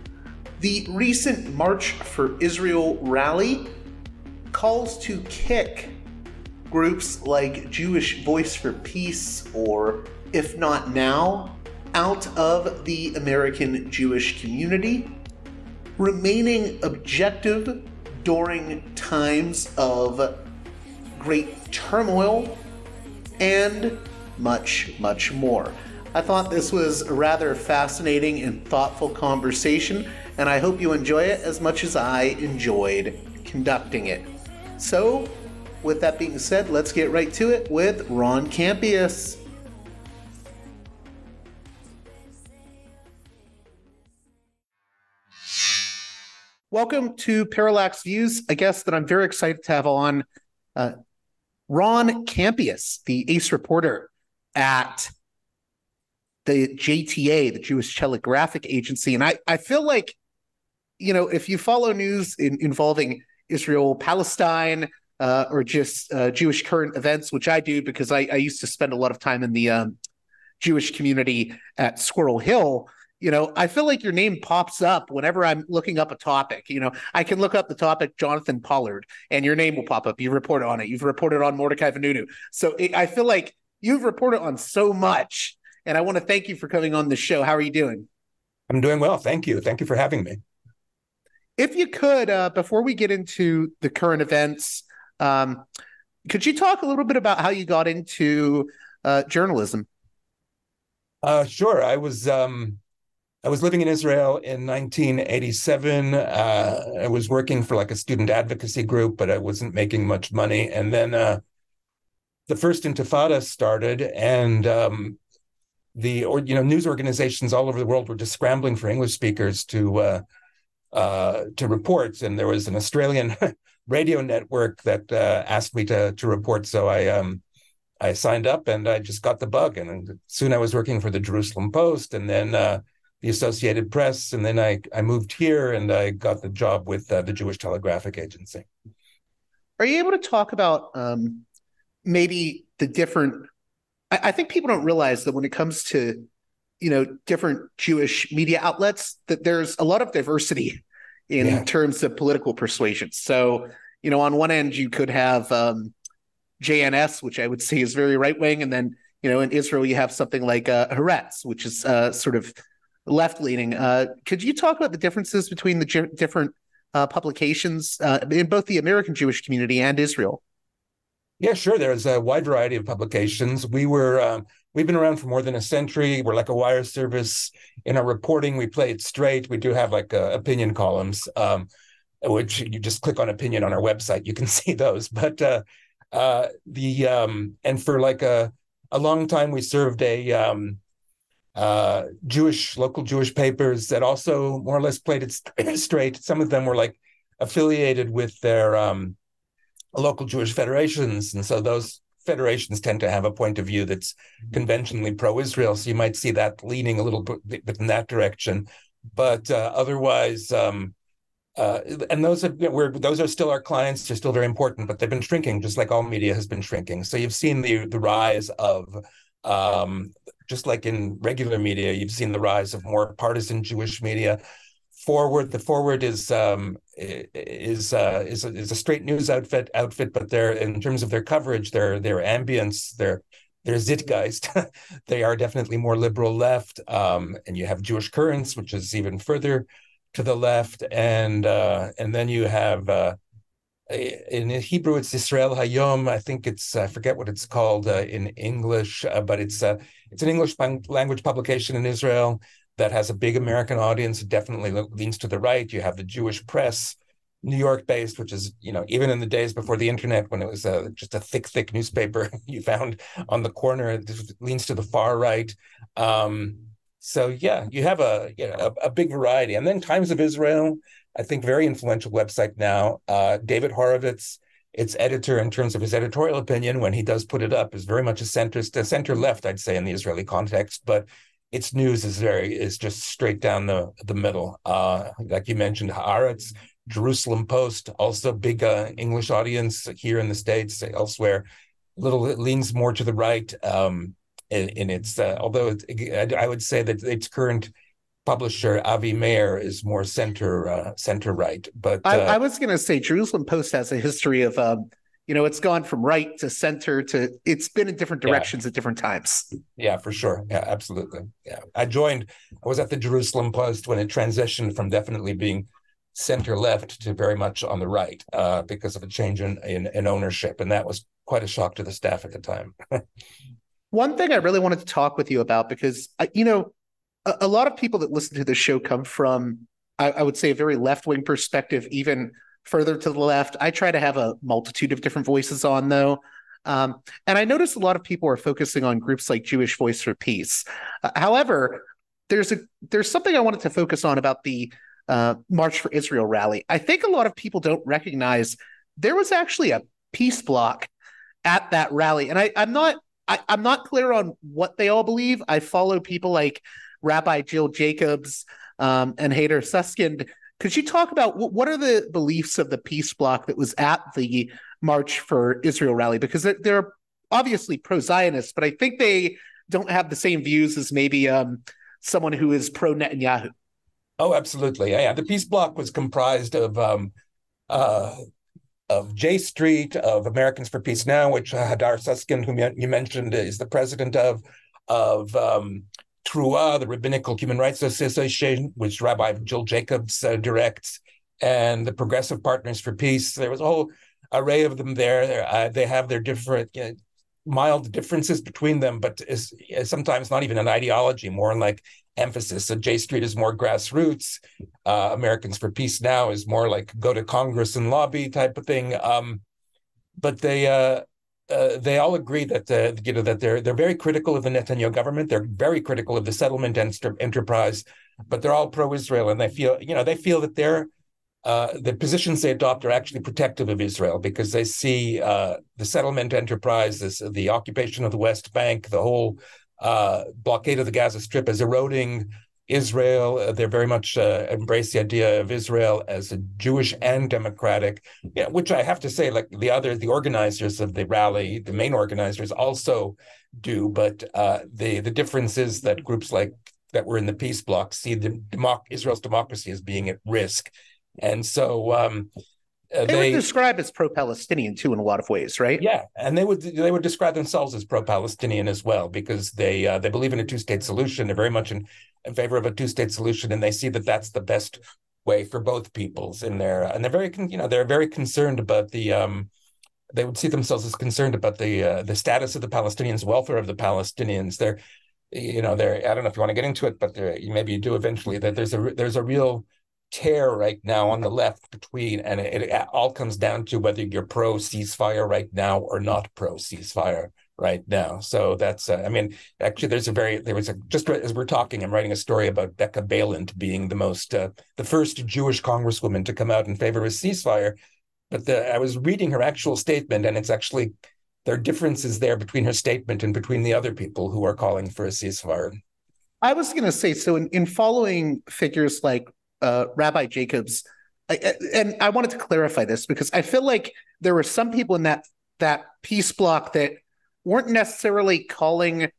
the recent March for Israel rally calls to kick groups like Jewish Voice for Peace or If Not Now out of the American Jewish community, remaining objective during times of great turmoil, and much, much more. I thought this was a rather fascinating and thoughtful conversation, and I hope you enjoy it as much as I enjoyed conducting it. So, with that being said, let's get right to it with Ron Kampeas. Welcome to Parallax Views, a guest that I'm very excited to have on, uh, Ron Kampeas, the ace reporter at the JTA, the Jewish Telegraphic Agency. And I, I feel like, you know, if you follow news in, involving Israel, Palestine, uh, or just uh, Jewish current events, which I do because I, I, used to spend a lot of time in the um, Jewish community at Squirrel Hill. You know, I feel like your name pops up whenever I'm looking up a topic. You know, I can look up the topic Jonathan Pollard, and your name will pop up. You report on it. You've reported on Mordecai Vanunu. So it, I feel like you've reported on so much, and I want to thank you for coming on the show. How are you doing? I'm doing well. Thank you. Thank you for having me. If you could, uh, before we get into the current events, um, could you talk a little bit about how you got into uh, journalism? Uh, sure. I was um, I was living in Israel in 1987. Uh, I was working for like a student advocacy group, but I wasn't making much money. And then uh, the first Intifada started, and um, the or you know news organizations all over the world were just scrambling for English speakers to uh, to report. And there was an Australian [laughs] radio network that uh, asked me to to report. So I um, I signed up, and I just got the bug. And soon I was working for the Jerusalem Post, and then uh, the Associated Press, and then I I moved here and I got the job with uh, the Jewish Telegraphic Agency. Are you able to talk about um, maybe the different? I, think people don't realize that when it comes to you know different Jewish media outlets, that there's a lot of diversity in yeah. terms of political persuasion. So you know, on one end you could have um, JNS, which I would say is very right wing, and then you know in Israel you have something like uh, Haaretz, which is uh, sort of left leaning. Uh, could you talk about the differences between the g- different uh, publications uh, in both the American Jewish community and Israel? Yeah, sure. There's a wide variety of publications. We were um, we've been around for more than a century. We're like a wire service. In our reporting, we play it straight. We do have like uh, opinion columns, um, which you just click on opinion on our website. You can [laughs] see those. But uh, uh, the um, and for like a a long time, we served a um, uh, Jewish local Jewish papers that also more or less played it [clears throat] straight. Some of them were like affiliated with their um, local Jewish federations, and so those federations tend to have a point of view that's conventionally pro-Israel. So you might see that leaning a little bit, in that direction, but uh, otherwise. Um, uh, and those are we're, those are still our clients. They're still very important, but they've been shrinking, just like all media has been shrinking. So you've seen the the rise of um, just like in regular media, you've seen the rise of more partisan Jewish media. Forward, the Forward is um, is uh, is, a, is a straight news outfit outfit, but they're in terms of their coverage, their their ambience, their their Zeitgeist, [laughs] they are definitely more liberal left. Um, and you have Jewish Currents, which is even further to the left, and uh, and then you have uh, in Hebrew, it's Israel Hayom. I think it's I forget what it's called uh, in English, uh, but it's uh, it's an English language publication in Israel that has a big American audience. It definitely leans to the right. You have the Jewish Press, New York based, which is you know even in the days before the internet when it was uh, just a thick, thick newspaper [laughs] you found on the corner, it leans to the far right. Um, so yeah, you have a you know a, a big variety, and then Times of Israel I think, very influential website now. Uh, David Horovitz, its editor, in terms of his editorial opinion, when he does put it up, is very much a centrist, a center left, I'd say, in the Israeli context. But its news is very is just straight down the the middle. Uh, like you mentioned, Haaretz, Jerusalem Post, also big uh, English audience here in the states, elsewhere. Little it leans more to the right um, in, in its, uh, although it, I would say that its current publisher Avi Mayer is more center uh, center right. But uh, I, I, was going to say Jerusalem Post has a history of um, you know it's gone from right to center to it's been in different directions yeah. at different times. Yeah, for sure. Yeah, absolutely. Yeah, I joined. I was at the Jerusalem Post when it transitioned from definitely being center left to very much on the right uh, because of a change in, in, in ownership, and that was quite a shock to the staff at the time. [laughs] One thing I really wanted to talk with you about because you know a, a lot of people that listen to this show come from, I, I would say, a very left wing perspective, even further to the left. I try to have a multitude of different voices on, though. Um, and I notice a lot of people are focusing on groups like Jewish Voice for Peace. Uh, however, there's a there's something I wanted to focus on about the uh, March for Israel rally. I think a lot of people don't recognize there was actually a peace bloc at that rally, and I, I'm not I, I'm not clear on what they all believe. I follow people like Rabbi Jill Jacobs um, and Hadar Susskind. Could you talk about what, are the beliefs of the peace bloc that was at the March for Israel rally? Because they're, they're obviously pro Zionists, but I think they don't have the same views as maybe um, someone who is pro Netanyahu. Oh, absolutely. Yeah, the peace bloc was comprised of um, uh, of J Street, of Americans for Peace Now, which Hadar Susskind, whom you mentioned, is the president of, of um, T'ruah, the Rabbinical Human Rights Association, which Rabbi Jill Jacobs uh, directs, and the Progressive Partners for Peace. There was a whole array of them there. Uh, they have their different, you know, mild differences between them, but is, is, sometimes not even an ideology, more like emphasis. So J Street is more grassroots. Uh, Americans for Peace Now is more like go to Congress and lobby type of thing. Um, but they uh, uh, they all agree that uh, you know that they're they're very critical of the Netanyahu government. They're very critical of the settlement enterprise, but they're all pro-Israel, and they feel you know they feel that they're uh, the positions they adopt are actually protective of Israel because they see uh, the settlement enterprise, this, the occupation of the West Bank, the whole uh, blockade of the Gaza Strip as eroding Israel. Uh, they very much uh, embrace the idea of Israel as a Jewish and democratic, yeah, which I have to say, like the other, the organizers of the rally, the main organizers also do. But uh, the the difference is that groups like that were in the peace bloc see the democ- Israel's democracy as being at risk and so um, they, they, would describe as pro-Palestinian too in a lot of ways, right? Yeah, and they would they would describe themselves as pro-Palestinian as well because they uh, they believe in a two-state solution. They're very much in, in favor of a two-state solution, and they see that that's the best way for both peoples in there. And they're very you know they're very concerned about the um, they would see themselves as concerned about the uh, the status of the Palestinians, welfare of the Palestinians. They're you know they're I don't know if you want to get into it, but maybe you do eventually. That there's a there's a real tear right now on the left between, and it, it all comes down to whether you're pro ceasefire right now or not pro ceasefire right now. So that's, uh, I mean, actually, there's a very, there was a, just as we're talking, I'm writing a story about Becca Balint being the most, uh, the first Jewish congresswoman to come out in favor of a ceasefire. But the, I was reading her actual statement, and it's actually, there are differences there between her statement and between the other people who are calling for a ceasefire. I was going to say, so in, in following figures like uh, Rabbi Jacobs, I, and I wanted to clarify this because I feel like there were some people in that that peace bloc that weren't necessarily calling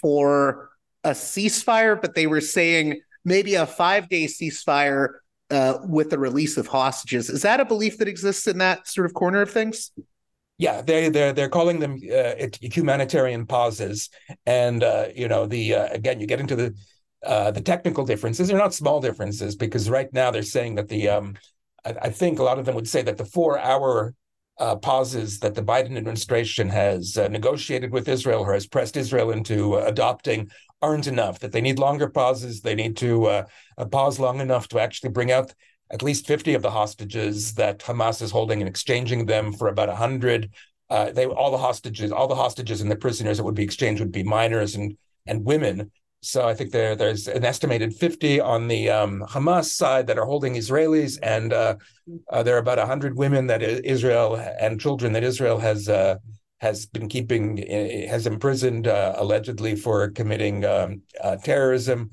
for a ceasefire, but they were saying maybe a five day ceasefire uh, with the release of hostages. Is that a belief that exists in that sort of corner of things? Yeah, they they're they're calling them uh, humanitarian pauses, and uh, you know the uh, again you get into the uh, the technical differences are not small differences because right now they're saying that the um, I, I, think a lot of them would say that the four hour uh, pauses that the Biden administration has uh, negotiated with Israel or has pressed Israel into uh, adopting aren't enough. That they need longer pauses. They need to uh, pause long enough to actually bring out at least 50 of the hostages that Hamas is holding and exchanging them for about 100. Uh, they all the hostages, all the hostages and the prisoners that would be exchanged would be minors and and women. So I think there there's an estimated 50 on the um, Hamas side that are holding Israelis, and uh, uh, there are about 100 women that Israel and children that Israel has uh, has been keeping has imprisoned uh, allegedly for committing um, uh, terrorism,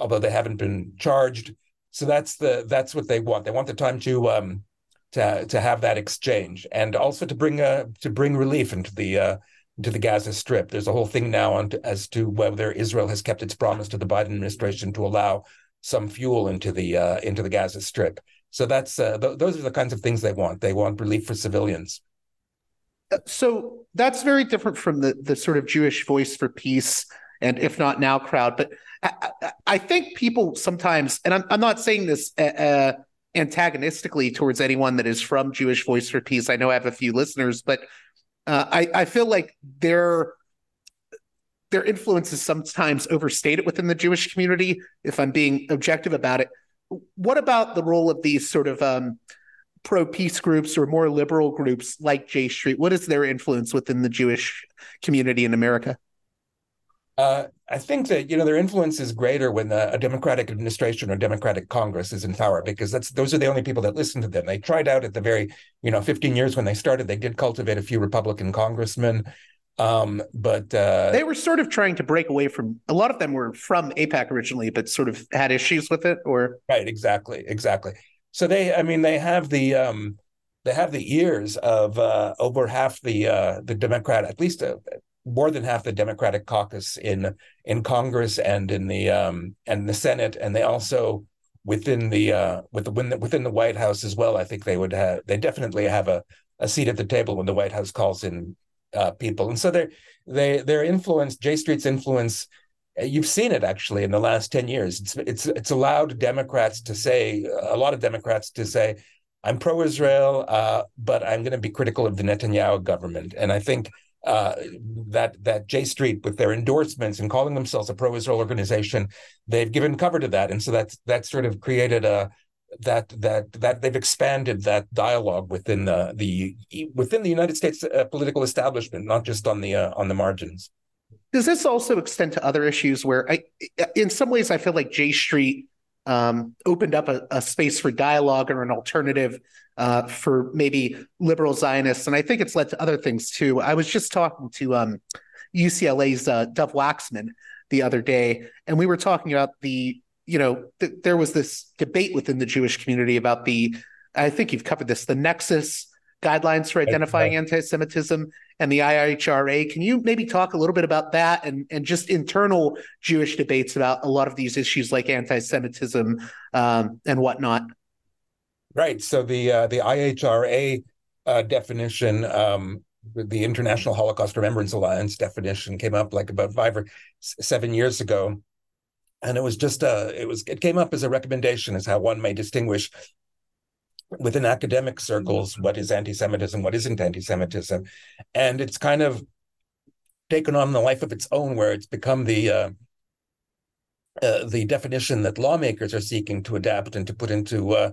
although they haven't been charged. So that's the that's what they want. They want the time to um, to to have that exchange, and also to bring uh, to bring relief into the to the Gaza Strip. There's a whole thing now on to, as to whether Israel has kept its promise to the Biden administration to allow some fuel into the uh, into the Gaza Strip. So that's uh, th- those are the kinds of things they want. They want relief for civilians. Uh, so that's very different from the the sort of Jewish voice for peace and if not now crowd. But I, I think people sometimes, and I'm, I'm not saying this uh, uh, antagonistically towards anyone that is from Jewish Voice for Peace. I know I have a few listeners, but uh, I, I feel like their their influence is sometimes overstated within the Jewish community. If I'm being objective about it, what about the role of these sort of um, pro peace groups or more liberal groups like J Street? What is their influence within the Jewish community in America? Uh, I think that you know their influence is greater when the, a Democratic administration or Democratic Congress is in power because that's those are the only people that listen to them. They tried out at the very you know 15 years when they started. They did cultivate a few Republican congressmen, um, but uh, they were sort of trying to break away from. A lot of them were from AIPAC originally, but sort of had issues with it. Or right, exactly, exactly. So they, I mean, they have the um, they have the ears of uh, over half the uh, the Democrat, at least uh, more than half the Democratic caucus in in Congress and in the um, and the Senate, and they also within the uh, with the within the White House as well. I think they would have they definitely have a, a seat at the table when the White House calls in uh, people, and so they're they their influence, J Street's influence. Uh, you've seen it actually in the last ten years. It's it's it's allowed Democrats to say a lot of Democrats to say. I'm pro-Israel, uh, but I'm going to be critical of the Netanyahu government, and I think uh, that that J Street with their endorsements and calling themselves a pro-Israel organization, they've given cover to that, and so that's that sort of created a that that that they've expanded that dialogue within the the within the United States uh, political establishment, not just on the uh, on the margins. Does this also extend to other issues where, I, in some ways, I feel like J Street um, opened up a, a, space for dialogue or an alternative uh, for maybe liberal Zionists, and I think it's led to other things too. I was just talking to um, UCLA's uh, Dov Waxman the other day, and we were talking about the, you know, th- there was this debate within the Jewish community about the, I think you've covered this, the nexus guidelines for identifying anti-Semitism and the IHRA. Can you maybe talk a little bit about that and and just internal Jewish debates about a lot of these issues like anti-Semitism um, and whatnot? Right. So the uh, the IHRA uh, definition, um, the International Holocaust Remembrance Alliance definition, came up like about five or seven years ago, and it was just a uh, it was it came up as a recommendation as how one may distinguish within academic circles what is anti-Semitism, what isn't anti-Semitism, and it's kind of taken on the life of its own, where it's become the uh, uh, the definition that lawmakers are seeking to adapt and to put into uh,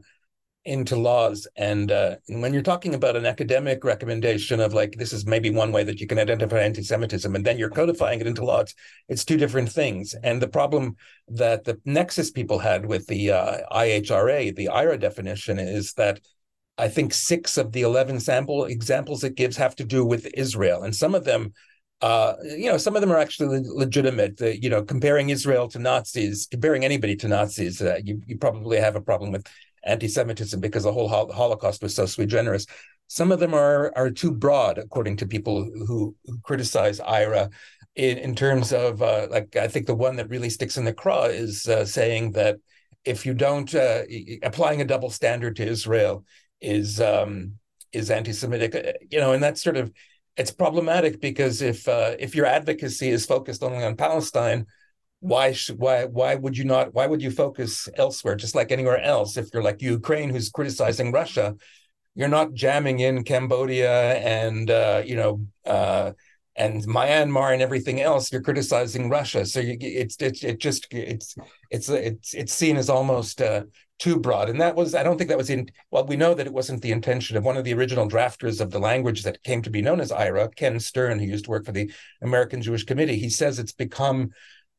into laws. And, uh, and when you're talking about an academic recommendation of like this is maybe one way that you can identify anti-Semitism, and then you're codifying it into laws, it's two different things. And the problem that the Nexus people had with the uh, IHRA, the IRA definition, is that I think six of the eleven sample examples it gives have to do with Israel, and some of them uh, you know, some of them are actually legitimate. You know, comparing Israel to Nazis, comparing anybody to Nazis, uh, you, you probably have a problem with anti-Semitism because the whole Holocaust was so sui generis. Some of them are are too broad, according to people who, who criticize IRA. In, in terms of uh, like, I think the one that really sticks in the craw is uh, saying that if you don't uh, applying a double standard to Israel is um, is anti-Semitic, uh, you know, and that's sort of it's problematic because if uh, if your advocacy is focused only on Palestine, why should why why would you not why would you focus elsewhere? Just like anywhere else if you're like ukraine who's criticizing russia you're not jamming in cambodia and uh, you know uh, and myanmar and everything else you're criticizing russia. So you, it's it's it just it's it's it's it's seen as almost uh, too broad. And that was i don't think that was in well we know that it wasn't the intention of one of the original drafters of the language that came to be known as ira ken stern who used to work for the american jewish committee. He says it's become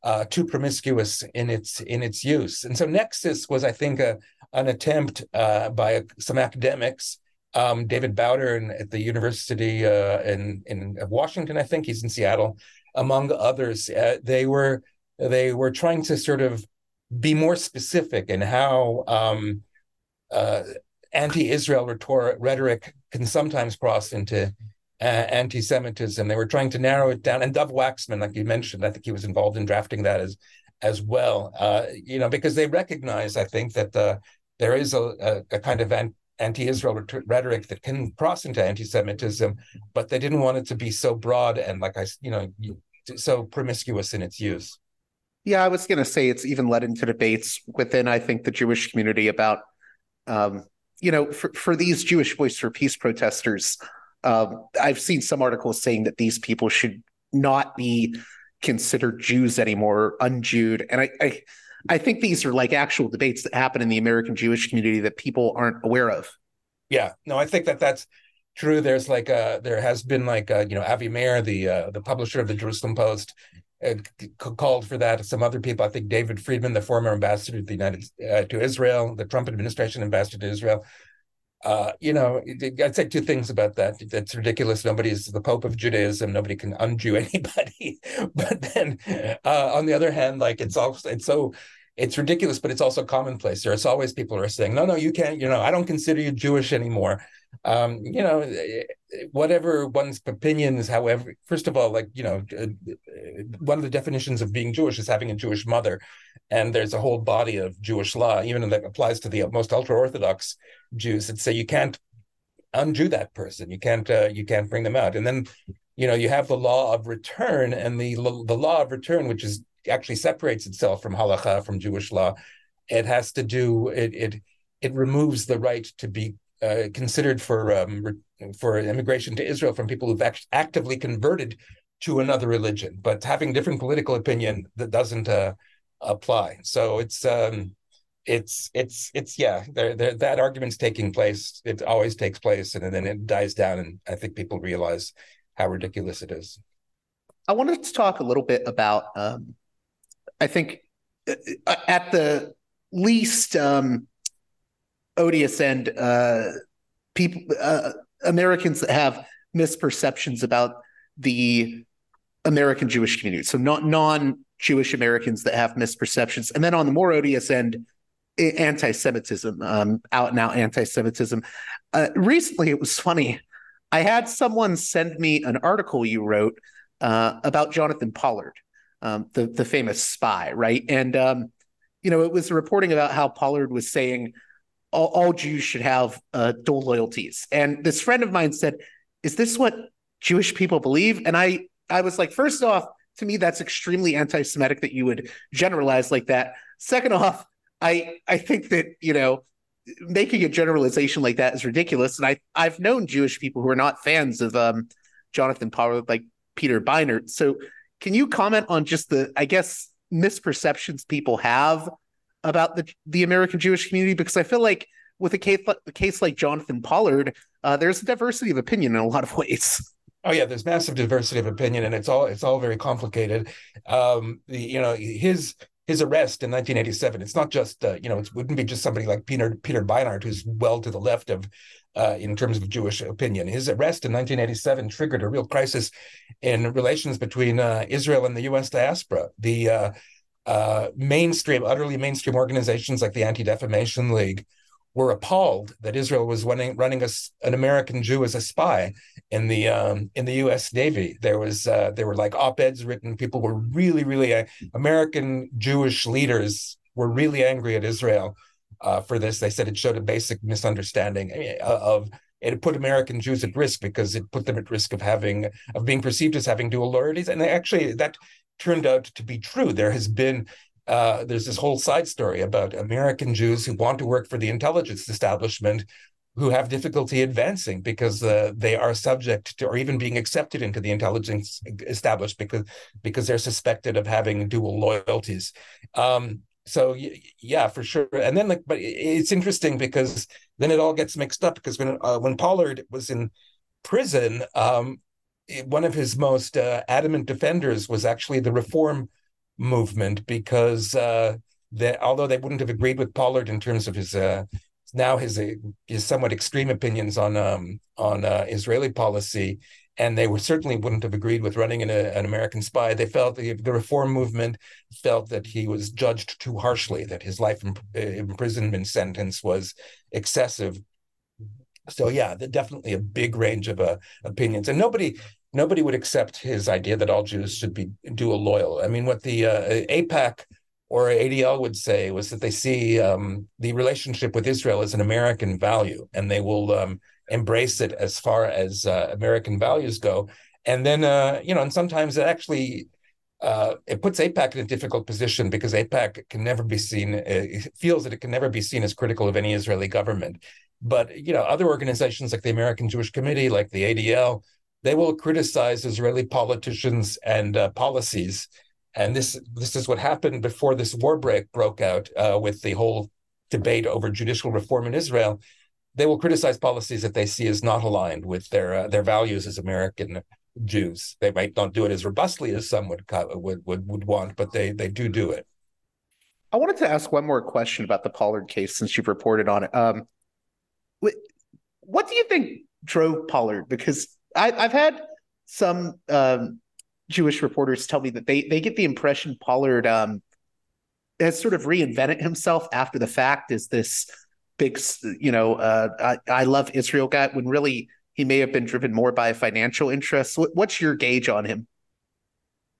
uh, too promiscuous in its in its use. And so Nexus was, I think, a, an attempt uh, by some academics. Um, David Bowder in, at the University uh, in in Washington, I think he's in Seattle, among others. Uh, they were they were trying to sort of be more specific in how um, uh, anti-Israel rhetoric can sometimes cross into uh, anti-Semitism. They were trying to narrow it down. And Dov Waxman, like you mentioned, I think he was involved in drafting that as as well. Uh, you know, because they recognize, I think, that uh, there is a, a, a kind of an, anti-Israel rhetoric that can cross into anti-Semitism, but they didn't want it to be so broad and, like I, you know, so promiscuous in its use. Yeah, I was going to say it's even led into debates within, I think, the Jewish community about, um, you know, for, for these Jewish Voice for Peace protesters, um, I've seen some articles saying that these people should not be considered Jews anymore, unjewed, and I, I, I think these are like actual debates that happen in the American Jewish community that people aren't aware of. Yeah, no, I think that that's true. There's like a, there has been like a, you know Avi Mayer, the uh, the publisher of the Jerusalem Post, uh, called for that. Some other people, I think David Friedman, the former ambassador to the United uh, to Israel, the Trump administration ambassador to Israel, uh, you know, I'd say two things about that. That's ridiculous. Nobody's the Pope of Judaism. Nobody can unjew [laughs] anybody. but then, uh, on the other hand, like it's also it's so it's ridiculous, but it's also commonplace. There's always people who are saying, "No, no, you can't. You know, I don't consider you Jewish anymore." Um, you know, whatever one's opinions, however, first of all, like you know, one of the definitions of being Jewish is having a Jewish mother, and there's a whole body of Jewish law, even that applies to the most ultra orthodox Jews that say you can't unjew that person, you can't uh, you can't bring them out, and then you know you have the law of return, and the the law of return, which is actually separates itself from halacha from Jewish law. It has to do it it it removes the right to be uh, considered for um, for immigration to Israel from people who've act- actively converted to another religion, but having different political opinion that doesn't uh, apply. So it's um, it's it's it's yeah, there that argument's taking place. It always takes place, and then it dies down, and I think people realize how ridiculous it is. I wanted to talk a little bit about. Um, I think uh, at the least um, odious end, uh, people uh, Americans that have misperceptions about the American Jewish community. So not non Jewish Americans that have misperceptions, and then on the more odious end, anti-Semitism, um, out and out anti-Semitism. Uh, recently, it was funny. I had someone send me an article you wrote uh, about Jonathan Pollard, um, the the famous spy, right? And um, you know, it was reporting about how Pollard was saying all, all Jews should have uh, dual loyalties. And this friend of mine said, "Is this what Jewish people believe?" And I I was like, first off, to me, that's extremely anti-Semitic that you would generalize like that. Second off, I I think that you know making a generalization like that is ridiculous. And I I've known Jewish people who are not fans of um, Jonathan Pollard, like Peter Beinart. So can you comment on just the I guess misperceptions people have about the the American Jewish community? Because I feel like with a case a case like Jonathan Pollard, uh, there's a diversity of opinion in a lot of ways. Oh yeah, there's massive diversity of opinion, and it's all it's all very complicated. Um, the, you know, his his arrest in 1987. It's not just uh, you know it wouldn't be just somebody like Peter Peter Beinart who's well to the left of uh, in terms of Jewish opinion. His arrest in 1987 triggered a real crisis in relations between uh, Israel and the U.S. diaspora. The uh, uh, mainstream, utterly mainstream organizations like the Anti Defamation League were appalled that Israel was running running a, an American Jew as a spy in the um, in the U.S. Navy. There was uh, there were like op-eds written. People were really really uh, American Jewish leaders were really angry at Israel uh, for this. They said it showed a basic misunderstanding uh, of it put American Jews at risk because it put them at risk of having of being perceived as having dual loyalties. And actually, that turned out to be true. There has been uh, there's this whole side story about American Jews who want to work for the intelligence establishment who have difficulty advancing because uh, they are subject to or even being accepted into the intelligence establishment because because they're suspected of having dual loyalties. Um, so yeah, for sure. And then like, but it's interesting because then it all gets mixed up because when uh, when Pollard was in prison, um, one of his most uh, adamant defenders was actually the reform movement because uh, that although they wouldn't have agreed with Pollard in terms of his uh, now his uh, his somewhat extreme opinions on um, on uh, Israeli policy, and they were certainly wouldn't have agreed with running an, an American spy. They felt the, the reform movement felt that he was judged too harshly, that his life uh, imprisonment sentence was excessive. So yeah, definitely a big range of uh, opinions, and nobody nobody would accept his idea that all Jews should be dual loyal. I mean, what the uh, AIPAC or ADL would say was that they see um, the relationship with Israel as an American value, and they will um, embrace it as far as uh, American values go. And then, uh, you know, and sometimes it actually uh, it puts AIPAC in a difficult position because AIPAC can never be seen, uh, it feels that it can never be seen as critical of any Israeli government. But you know, other organizations like the American Jewish Committee, like the ADL, they will criticize Israeli politicians and uh, policies. And this this is what happened before this war break broke out uh, with the whole debate over judicial reform in Israel. They will criticize policies that they see as not aligned with their uh, their values as American Jews. They might not do it as robustly as some would would would, would want, but they they do do it. I wanted to ask one more question about the Pollard case since you've reported on it. Um, what do you think drove Pollard? Because I, have had some um, Jewish reporters tell me that they they get the impression Pollard um, has sort of reinvented himself after the fact as this big, you know, uh, I, I love Israel guy when really he may have been driven more by financial interests. What's your gauge on him?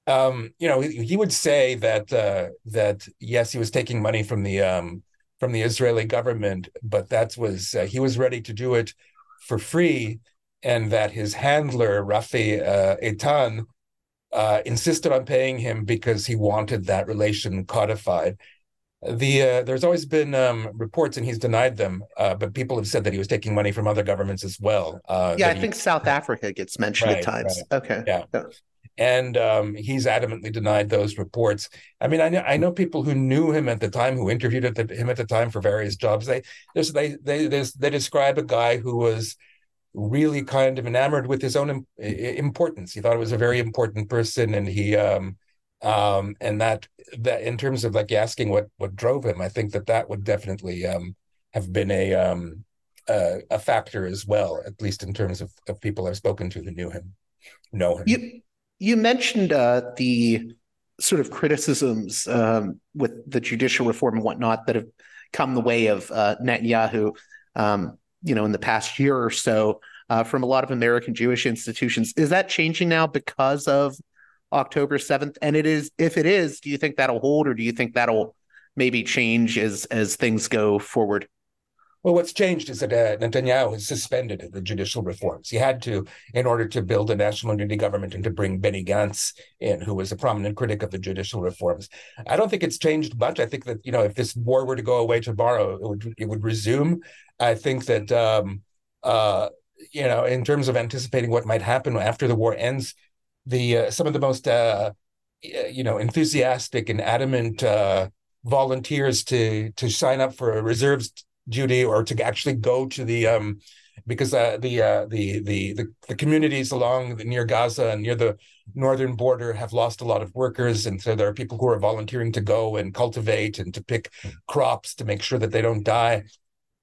Um, you know, he, he would say that uh, that yes, he was taking money from the um, from the Israeli government, but that was uh, he was ready to do it for free and that his handler Rafi uh, Eitan uh, insisted on paying him because he wanted that relation codified. the uh, there's always been um, reports, and he's denied them. Uh, but people have said that he was taking money from other governments as well. Uh, yeah, I he, think South Africa gets mentioned right, at times. Right. Okay, yeah. yeah. And um, he's adamantly denied those reports. I mean, I know I know people who knew him at the time, who interviewed at the, him at the time for various jobs. They they they they describe a guy who was really kind of enamored with his own importance. He thought it was a very important person, and he um, um, and that that in terms of like asking what what drove him, I think that that would definitely um, have been a um, a, a factor as well, at least in terms of, of people I've spoken to who knew him, know him. You you mentioned uh, the sort of criticisms um, with the judicial reform and whatnot that have come the way of uh, Netanyahu, um, you know, in the past year or so uh, from a lot of American Jewish institutions. Is that changing now because of October 7th? And it is, if it is, do you think that'll hold or do you think that'll maybe change as as things go forward? Well, what's changed is that uh, Netanyahu has suspended the judicial reforms. He had to, in order to build a national unity government and to bring Benny Gantz in, who was a prominent critic of the judicial reforms. I don't think it's changed much. I think that you know, if this war were to go away tomorrow, it would it would resume. I think that um, uh, you know, in terms of anticipating what might happen after the war ends, the uh, some of the most uh, you know enthusiastic and adamant uh, volunteers to to sign up for a reserves duty or to actually go to the um, because uh, the, uh, the, the the the communities along near Gaza and near the northern border have lost a lot of workers, and so there are people who are volunteering to go and cultivate and to pick crops to make sure that they don't die.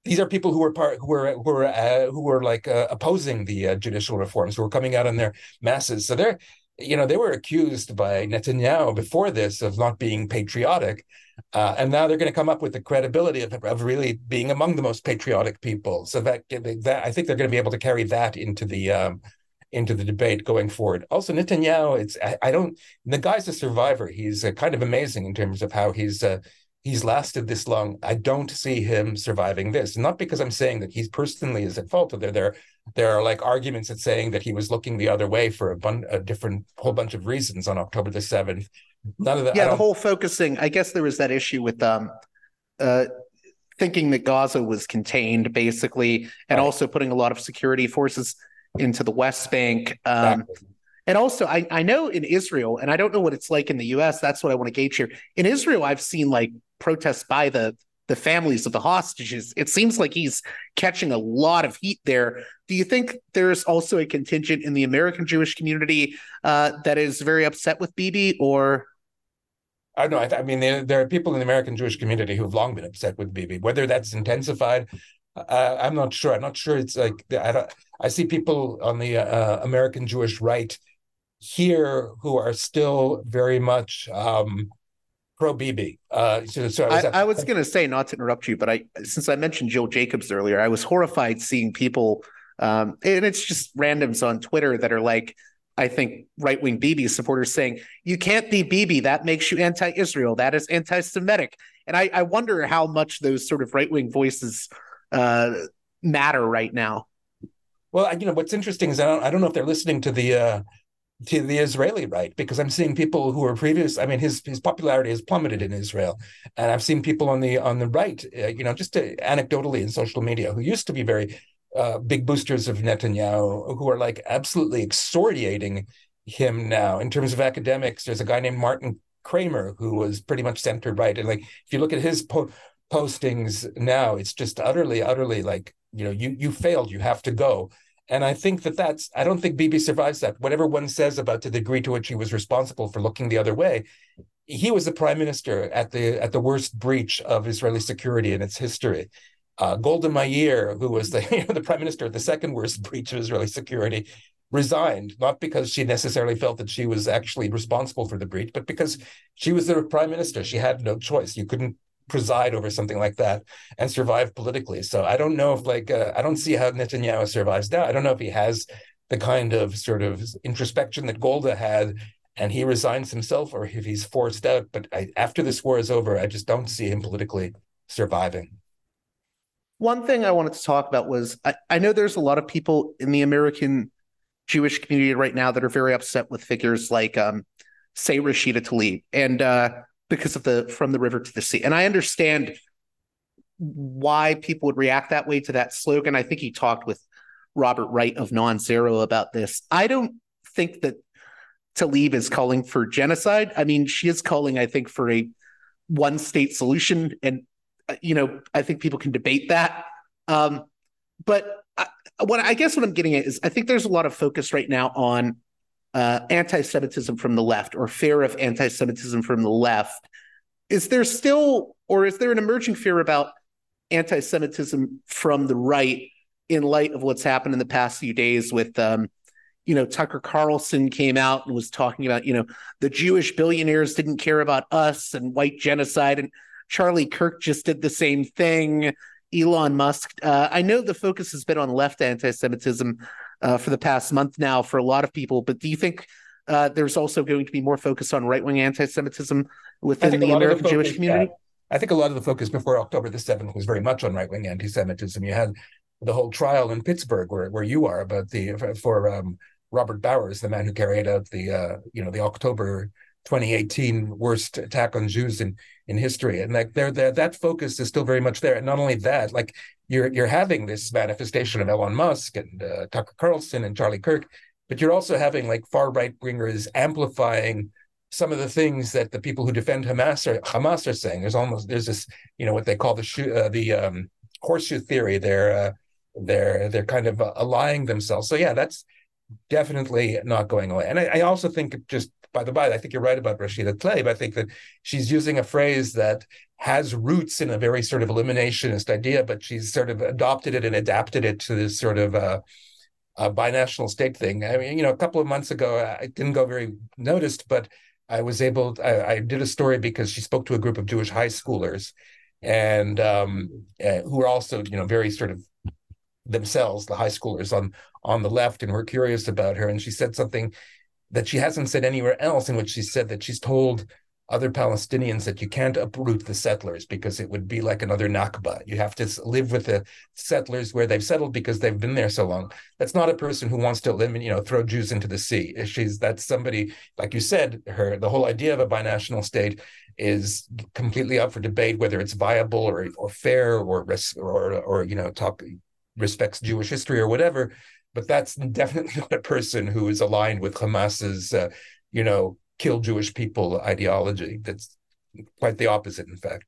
These are people who were part who were who were uh, who were like uh, opposing the uh, judicial reforms who were coming out in their masses. So they're you know they were accused by Netanyahu before this of not being patriotic uh, and now they're going to come up with the credibility of, of really being among the most patriotic people so that that I think they're going to be able to carry that into the um, into the debate going forward. Also, Netanyahu, it's I, I, don't. The guy's a survivor. He's uh, kind of amazing in terms of how he's uh, he's lasted this long. I don't see him surviving this. Not because I'm saying that he's personally is at fault. There, there, there are like arguments that saying that he was looking the other way for a, bun- a different whole bunch of reasons on October the seventh. None of that. Yeah, the whole focusing. I guess there was that issue with um, uh, thinking that Gaza was contained, basically, and right. also putting a lot of security forces into the West Bank. Um, exactly. And also, I, I know in Israel, and I don't know what it's like in the US, that's what I want to gauge here. In Israel, I've seen like protests by the the families of the hostages. It seems like he's catching a lot of heat there. Do you think there's also a contingent in the American Jewish community uh, that is very upset with Bibi, or? I don't know. I, mean, there, there, are people in the American Jewish community who have long been upset with Bibi. Whether that's intensified, uh, I'm not sure. I'm not sure. It's like I don't. I see people on the uh, American Jewish right here who are still very much um, pro Bibi. Uh, so, so I was, I, I was going to say, not to interrupt you, but I since I mentioned Jill Jacobs earlier, I was horrified seeing people, um, and it's just randoms on Twitter that are like, I think right wing Bibi supporters saying, "You can't be Bibi. That makes you anti-Israel. That is anti-Semitic." And I, I wonder how much those sort of right wing voices uh, matter right now. Well, you know what's interesting is I don't I don't know if they're listening to the uh, to the Israeli right because I'm seeing people who are previous. I mean, his his popularity has plummeted in Israel, and I've seen people on the on the right, uh, you know, just to, anecdotally in social media who used to be very uh, big boosters of Netanyahu, who are like absolutely exordiating him now in terms of academics. There's a guy named Martin Kramer who was pretty much center right, and like if you look at his po- postings now, it's just utterly, utterly like you know, you you failed, you have to go. And I think that that's, I don't think Bibi survives that. Whatever one says about the degree to which he was responsible for looking the other way, he was the prime minister at the at the worst breach of Israeli security in its history. Uh, Golda Meir, who was the, [laughs] you know, the prime minister at the second worst breach of Israeli security, resigned, not because she necessarily felt that she was actually responsible for the breach, but because she was the prime minister. She had no choice. You couldn't preside over something like that and survive politically. So I don't know if like uh, I don't see how Netanyahu survives now. I don't know if he has the kind of sort of introspection that Golda had and he resigns himself or if he's forced out. But I, after this war is over, I just don't see him politically surviving. One thing I wanted to talk about was I, I know there's a lot of people in the American Jewish community right now that are very upset with figures like, um, say, Rashida Tlaib. And uh, because of the from the river to the sea. And I understand why people would react that way to that slogan. I think he talked with Robert Wright of Non-Zero about this. I don't think that Tlaib is calling for genocide. I mean, she is calling, I think, for a one state solution. And, you know, I think people can debate that. Um, but I, what I guess what I'm getting at is I think there's a lot of focus right now on uh, anti Semitism from the left or fear of anti Semitism from the left. Is there still, or is there an emerging fear about anti Semitism from the right in light of what's happened in the past few days with um, you know, Tucker Carlson came out and was talking about, you know, the Jewish billionaires didn't care about us and white genocide. And Charlie Kirk just did the same thing. Elon Musk. Uh, I know the focus has been on left anti Semitism uh, for the past month now for a lot of people, but do you think uh, there's also going to be more focus on right wing anti Semitism within the American the focus, Jewish community? Yeah. I think a lot of the focus before October the 7th was very much on right wing anti Semitism. You had the whole trial in Pittsburgh, where, where you are, about the for um, Robert Bowers, the man who carried out the uh, you know the October 2018 worst attack on Jews in in history, and like there that focus is still very much there. And not only that, like you're you're having this manifestation of Elon Musk and uh, Tucker Carlson and Charlie Kirk, but you're also having like far right wingers amplifying some of the things that the people who defend Hamas are Hamas are saying. There's almost there's this you know what they call the shoe, uh, the um, horseshoe theory. They're uh, they're they're kind of uh, allying themselves. So yeah, that's definitely not going away. And I, I, also think, just by the by, I think you're right about Rashida Tlaib. I think that she's using a phrase that has roots in a very sort of eliminationist idea, but she's sort of adopted it and adapted it to this sort of uh, a binational state thing. I mean, you know, a couple of months ago, I didn't go very noticed, but I was able. I, I, did a story because she spoke to a group of Jewish high schoolers, and um, uh, who are also, you know, very sort of themselves, the high schoolers on on the left, and were curious about her. And she said something that she hasn't said anywhere else, in which she said that she's told other Palestinians that you can't uproot the settlers because it would be like another Nakba. You have to live with the settlers where they've settled because they've been there so long. That's not a person who wants to eliminate, you know, throw Jews into the sea. She's that's somebody, like you said, her the whole idea of a binational state is completely up for debate whether it's viable or or fair or or or you know talk respects Jewish history or whatever. But that's definitely [laughs] not a person who is aligned with Hamas's, uh, you know, kill Jewish people ideology. That's quite the opposite, in fact.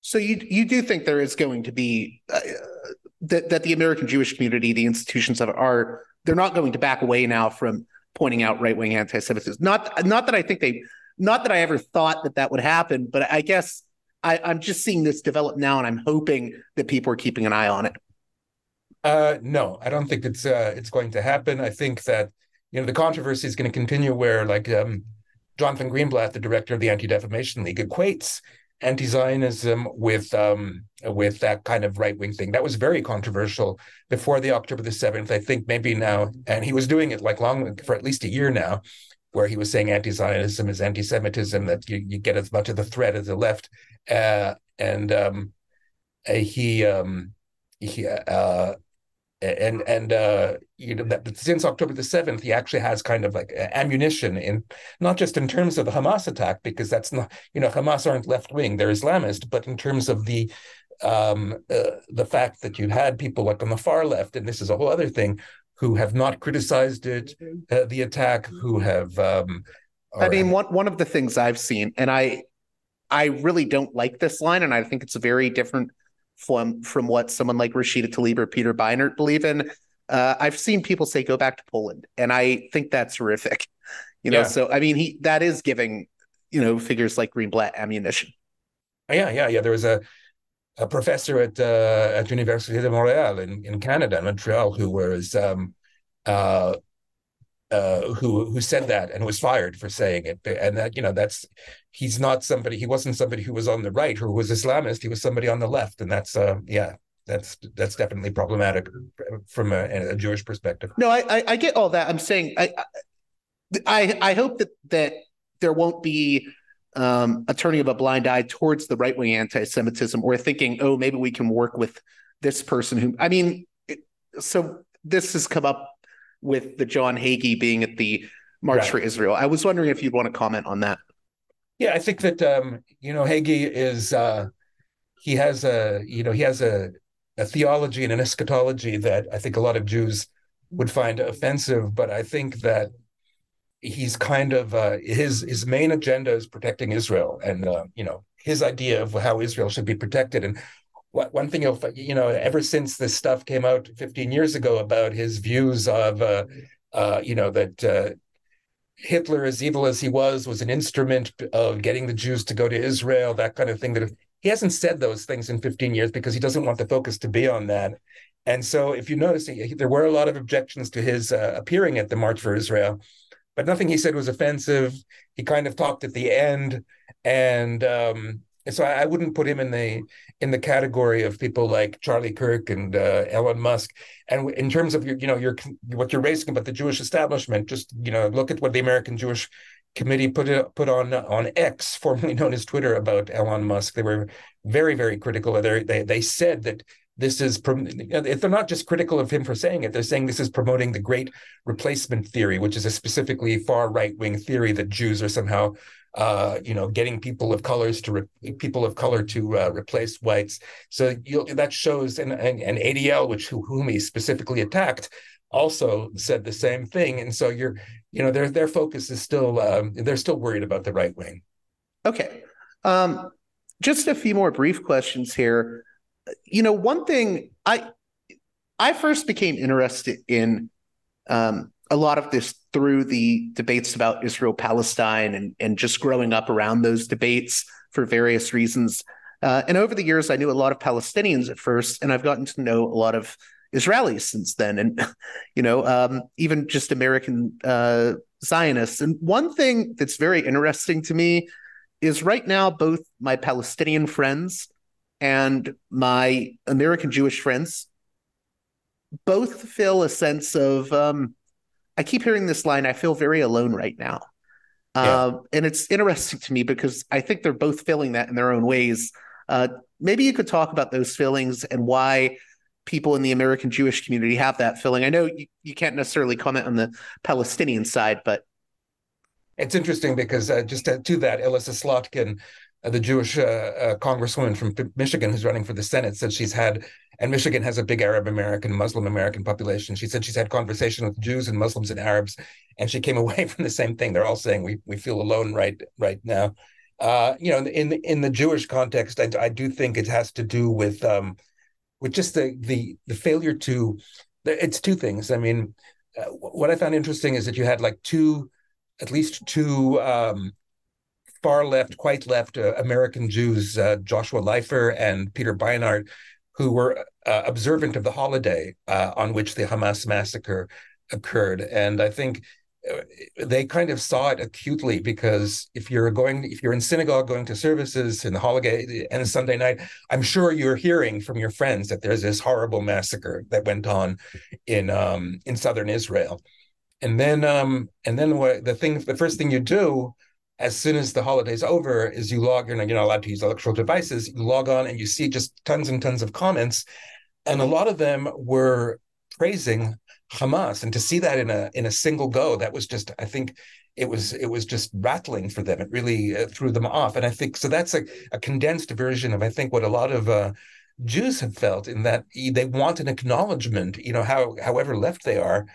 So you you do think there is going to be uh, that that the American Jewish community, the institutions of it, are they're not going to back away now from pointing out right wing anti-Semitism. Not not that I think they, not that I ever thought that that would happen, but I guess I, I'm just seeing this develop now, and I'm hoping that people are keeping an eye on it. Uh, no, I don't think it's uh, it's going to happen. I think that you know the controversy is going to continue where like um, Jonathan Greenblatt, the director of the Anti Defamation League, equates anti-Zionism with um, with that kind of right wing thing. That was very controversial before the October the seventh. I think maybe now, and he was doing it like long for at least a year now, where he was saying anti-Zionism is anti-Semitism that you, you get as much of the threat as the left, uh, and um, he um, he uh, and and uh, you know that since October the seventh, he actually has kind of like ammunition in not just in terms of the Hamas attack because that's not you know Hamas aren't left wing, they're Islamist, but in terms of the um, uh, the fact that you had people like on the far left, and this is a whole other thing, who have not criticized it, uh, the attack, who have. Um, I mean, one one of the things I've seen, and I I really don't like this line, and I think it's a very different from from what someone like Rashida Tlaib or Peter Beinart believe in. Uh, I've seen people say go back to Poland, and I think that's horrific. [laughs] You know, yeah. so I mean, he that is giving you know figures like Greenblatt ammunition. Yeah, yeah, yeah. There was a a professor at uh, at Université de Montréal in, in Canada, Montreal, who was um, uh, uh, who who said that and was fired for saying it. And that you know that's he's not somebody. He wasn't somebody who was on the right or who was Islamist. He was somebody on the left, and that's uh, yeah. That's that's definitely problematic from a, a Jewish perspective. No, I, I, I get all that. I'm saying I I I hope that that there won't be um, a turning of a blind eye towards the right wing anti-Semitism or thinking, oh, maybe we can work with this person who. I mean, it, so this has come up with the John Hagee being at the March right. for Israel. I was wondering if you'd want to comment on that. Yeah, I think that um, you know Hagee is uh, he has a you know he has a, a theology and an eschatology that I think a lot of Jews would find offensive, but I think that he's kind of uh, his his main agenda is protecting Israel and uh, you know his idea of how Israel should be protected and one thing you'll you know ever since this stuff came out 15 years ago about his views of uh, uh, you know that uh, Hitler, as evil as he was, was an instrument of getting the Jews to go to Israel, that kind of thing. That he hasn't said those things in 15 years because he doesn't want the focus to be on that. And so, if you notice, he, there were a lot of objections to his uh, appearing at the March for Israel, but nothing he said was offensive. He kind of talked at the end, and um, so I, I, wouldn't put him in the in the category of people like Charlie Kirk and uh, Elon Musk. And in terms of your, you know, your what you're raising about the Jewish establishment, just you know, look at what the American Jewish Committee put it, put on on X, [laughs] formerly known as Twitter, about Elon Musk. They were very very critical. They they they said that this is if they're not just critical of him for saying it they're saying this is promoting the great replacement theory which is a specifically far right wing theory that jews are somehow uh, you know, getting people of colors to re- people of color to uh, replace whites. So that shows, and, and, and ADL, which whom he specifically attacked, also said the same thing. And so you're, you know, their their focus is still um, they're still worried about the right wing. Okay, um, just a few more brief questions here. You know, one thing I I first became interested in um, a lot of this through the debates about Israel Palestine and, and just growing up around those debates for various reasons. Uh, and over the years, I knew a lot of Palestinians at first, and I've gotten to know a lot of Israelis since then, and [laughs] you know, um, even just American uh, Zionists. And one thing that's very interesting to me is right now, both my Palestinian friends and my American Jewish friends both feel a sense of um, I keep hearing this line. I feel very alone right now. Yeah. Um, and it's interesting to me because I think they're both feeling that in their own ways. Uh, maybe you could talk about those feelings and why people in the American Jewish community have that feeling. I know you, you can't necessarily comment on the Palestinian side, but it's interesting because uh, just to, to, that, Elissa Slotkin, the Jewish uh, uh, congresswoman from Michigan who's running for the Senate, said she's had and Michigan has a big Arab American, Muslim American population. She said she's had conversation with Jews and Muslims and Arabs, and she came [laughs] away from the same thing. They're all saying we we feel alone right right now. Uh, you know, in in the Jewish context, I, I do think it has to do with um, with just the the the failure to. It's two things. I mean, uh, what I found interesting is that you had like two, at least two um, far left, quite left uh, American Jews, uh, Joshua Leifer and Peter Beinart, who were uh, observant of the holiday uh, on which the Hamas massacre occurred. And I think uh, they kind of saw it acutely because if you're going, if you're in synagogue going to services in the holiday and Sunday night, I'm sure you're hearing from your friends that there's this horrible massacre that went on in um, in southern Israel. And then, um, and then what the thing, the first thing you do as soon as the holiday's over is you log in, you're not allowed to use electrical devices, you log on and you see just tons and tons of comments. And a lot of them were praising Hamas. And to see that in a in a single go, that was just, I think it was it was just rattling for them. It really uh, threw them off. And I think so that's a, a condensed version of I think what a lot of uh, Jews have felt in that they want an acknowledgement, you know, how however left they are,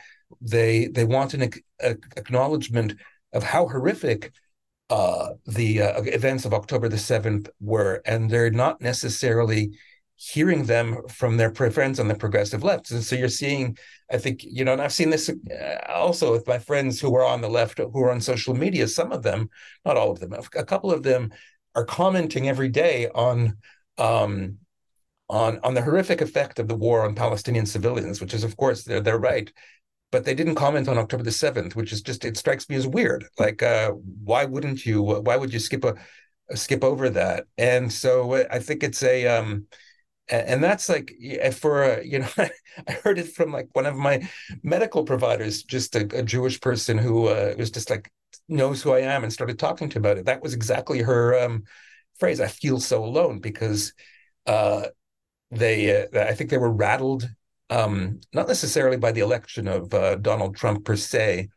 they they want an a, acknowledgement of how horrific uh, the uh, events of October the 7th were, and they're not necessarily hearing them from their friends on the progressive left. And so you're seeing, I think, you know, and I've seen this uh, also with my friends who are on the left, who are on social media. Some of them, not all of them, a couple of them are commenting every day on. Um, on, on the horrific effect of the war on Palestinian civilians, which is, of course, they're, they're right but they didn't comment on October the 7th, which is just, it strikes me as weird. Like, uh, why wouldn't you, why would you skip a, skip over that? And so uh, I think it's a, um, and that's like for a, you know [laughs] i heard it from like one of my medical providers just a, a jewish person who uh, was just like knows who i am and started talking to about it that was exactly her um, phrase i feel so alone because uh, they uh, i think they were rattled um, not necessarily by the election of uh, Donald Trump per se,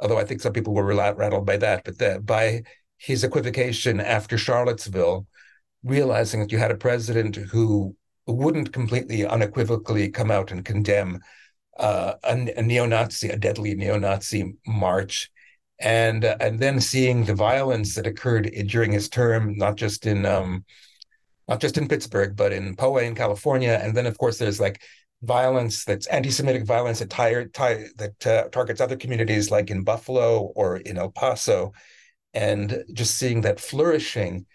although I think some people were rattled by that, but the, by his equivocation after Charlottesville, realizing that you had a president who wouldn't completely unequivocally come out and condemn uh, a, a neo-Nazi, a deadly neo-Nazi march, and uh, and then seeing the violence that occurred during his term, not just in um, not just in Pittsburgh, but in Poway in California, and then of course there's like violence that's anti-Semitic violence that tire, tire that uh, targets other communities like in Buffalo or in El Paso, and just seeing that flourishing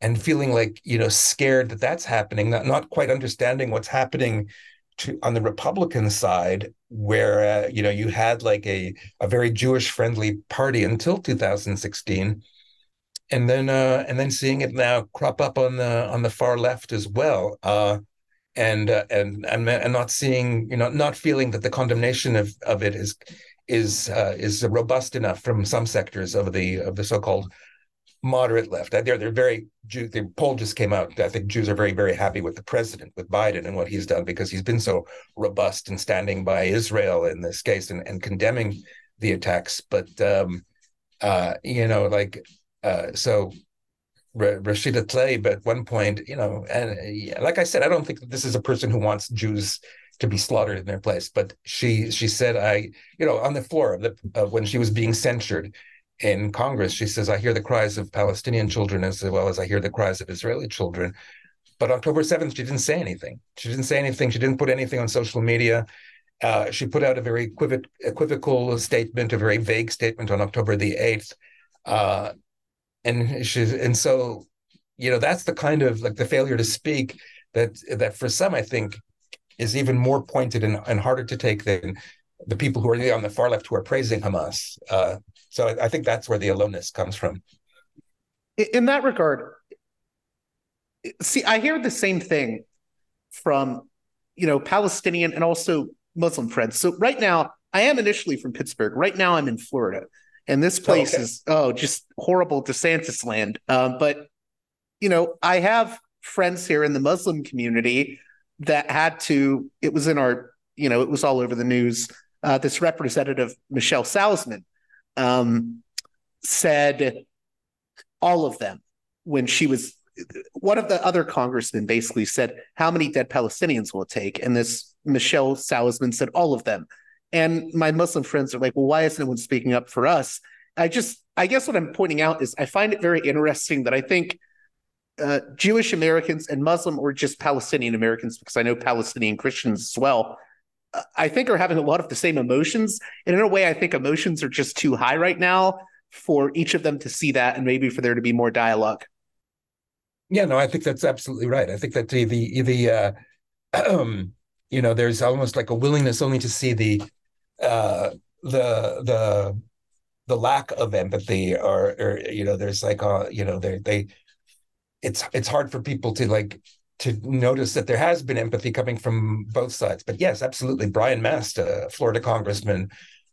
and feeling like you know scared that that's happening, not not quite understanding what's happening to on the Republican side, where uh, you know you had like a a very Jewish friendly party until 2016, and then uh, and then seeing it now crop up on the on the far left as well, uh, and uh, and and not seeing you know not feeling that the condemnation of of it is is uh, is robust enough from some sectors of the of the so-called moderate left. They're they're very Jew, the poll just came out. I think Jews are very very happy with the president, with Biden, and what he's done because he's been so robust and standing by Israel in this case and, and condemning the attacks. But um, uh, you know, like uh, so. Rashida Tlaib at one point, you know, and like I said, I don't think this is a person who wants Jews to be slaughtered in their place. But she she said, I, you know, on the floor of the when she was being censured, in Congress, she says, I hear the cries of Palestinian children as well as I hear the cries of Israeli children. But October 7th, she didn't say anything. She didn't say anything. She didn't put anything on social media. Uh, she put out a very equiv- equivocal statement, a very vague statement on October the 8th. Uh, and she, and so, you know, that's the kind of like the failure to speak that that for some, I think, is even more pointed and, and harder to take than the people who are on the far left who are praising Hamas. Uh, so I, I think that's where the aloneness comes from. In that regard, see, I hear the same thing from, you know, Palestinian and also Muslim friends. So right now, I am initially from Pittsburgh. Right now, I'm in Florida, and this place oh, okay. is oh, just horrible DeSantis land. Um, but you know, I have friends here in the Muslim community that had to. It was in our, you know, it was all over the news. Uh, this representative Michelle Salzman um, said all of them when she was one of the other congressmen basically said how many dead palestinians will it take and this michelle salzman said all of them and my muslim friends are like well why isn't anyone speaking up for us i just i guess what i'm pointing out is i find it very interesting that i think uh, jewish americans and muslim or just palestinian americans because i know palestinian christians as well I think are having a lot of the same emotions. And in a way, I think emotions are just too high right now for each of them to see that and maybe for there to be more dialogue. Yeah, no, I think that's absolutely right. I think that the the the uh, [clears throat] you know, there's almost like a willingness only to see the uh, the the the lack of empathy, or or you know, there's like uh, you know, they they it's it's hard for people to like to notice that there has been empathy coming from both sides. But yes, absolutely. Brian Mast, a Florida congressman,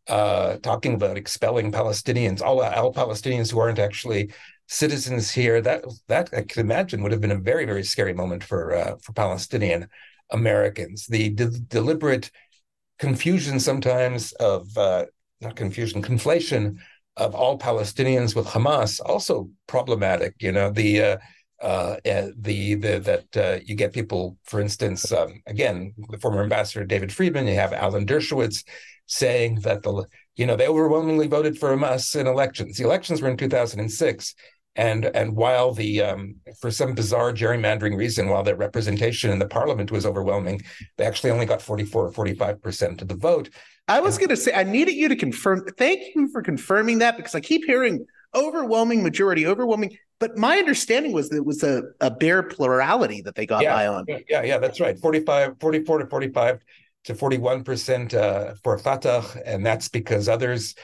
uh, talking about expelling Palestinians, all, all Palestinians who aren't actually citizens here. That that I can imagine would have been a very very scary moment for uh, for Palestinian Americans. The de- deliberate confusion sometimes of uh, not confusion conflation of all Palestinians with Hamas also problematic. You know the uh, uh, the, the that uh, you get people, for instance, um, again, the former ambassador David Friedman, you have Alan Dershowitz saying that the you know they overwhelmingly voted for Hamas in elections. The elections were in 2006, and and while the um, for some bizarre gerrymandering reason, while their representation in the parliament was overwhelming, they actually only got 44 or 45 percent of the vote. I was going to say I needed you to confirm. Thank you for confirming that because I keep hearing overwhelming majority, overwhelming. But my understanding was that it was a, a bare plurality that they got yeah, by on. Yeah, yeah, that's right. 45, 44 to 45 to 41% uh, for Fatah. And that's because others,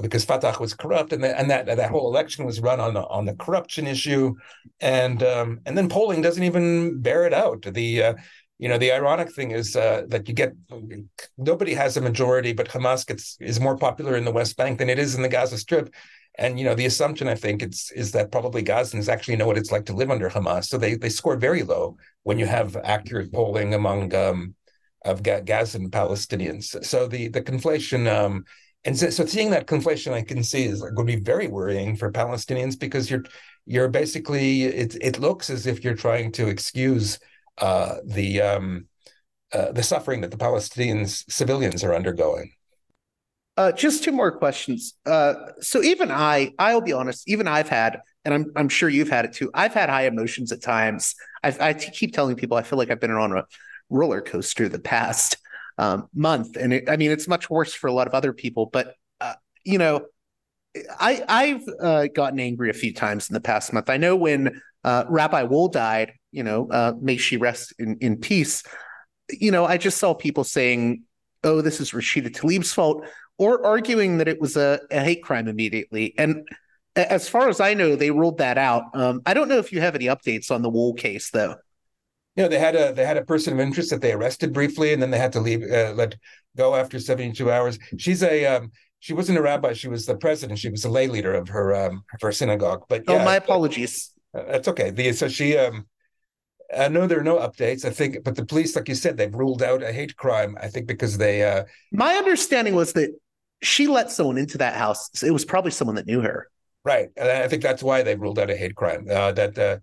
because Fatah was corrupt and, the, and that that whole election was run on the, on the corruption issue. And um, and then polling doesn't even bear it out. The uh, you know the ironic thing is uh, that you get nobody has a majority, but Hamas gets is more popular in the West Bank than it is in the Gaza Strip. And you know, the assumption I think it's is that probably Gazans actually know what it's like to live under Hamas, so they they score very low when you have accurate polling among um, of Gazan Palestinians. So the the conflation um, and so, so seeing that conflation, I can see is going to be very worrying for Palestinians because you're you're basically it it looks as if you're trying to excuse uh, the um, uh, the suffering that the Palestinians civilians are undergoing. Uh, just two more questions. Uh, so even I, I'll be honest, even I've had, and I'm I'm sure you've had it too. I've had high emotions at times. I've, I keep telling people I feel like I've been on a roller coaster the past um, month, and it, I mean it's much worse for a lot of other people. But uh, you know, I I've uh, gotten angry a few times in the past month. I know when uh, Rabbi Woll died, you know, uh, may she rest in, in peace. You know, I just saw people saying, "Oh, this is Rashida Tlaib's fault," or arguing that it was a, a hate crime immediately. And as far as I know, they ruled that out. Um, I don't know if you have any updates on the Woll case, though. You know, they had a they had a person of interest that they arrested briefly, and then they had to leave, uh, let go after seventy two hours. She's a um, she wasn't a rabbi; she was the president. She was the lay leader of her um, of her synagogue. But oh, yeah, oh, my apologies. Uh, that's okay. The, so she um, I know there are no updates. I think, but the police, like you said, they've ruled out a hate crime. I think because they. Uh, my understanding was that she let someone into that house. It was probably someone that knew her. Right, and I think that's why they ruled out a hate crime. Uh, that uh,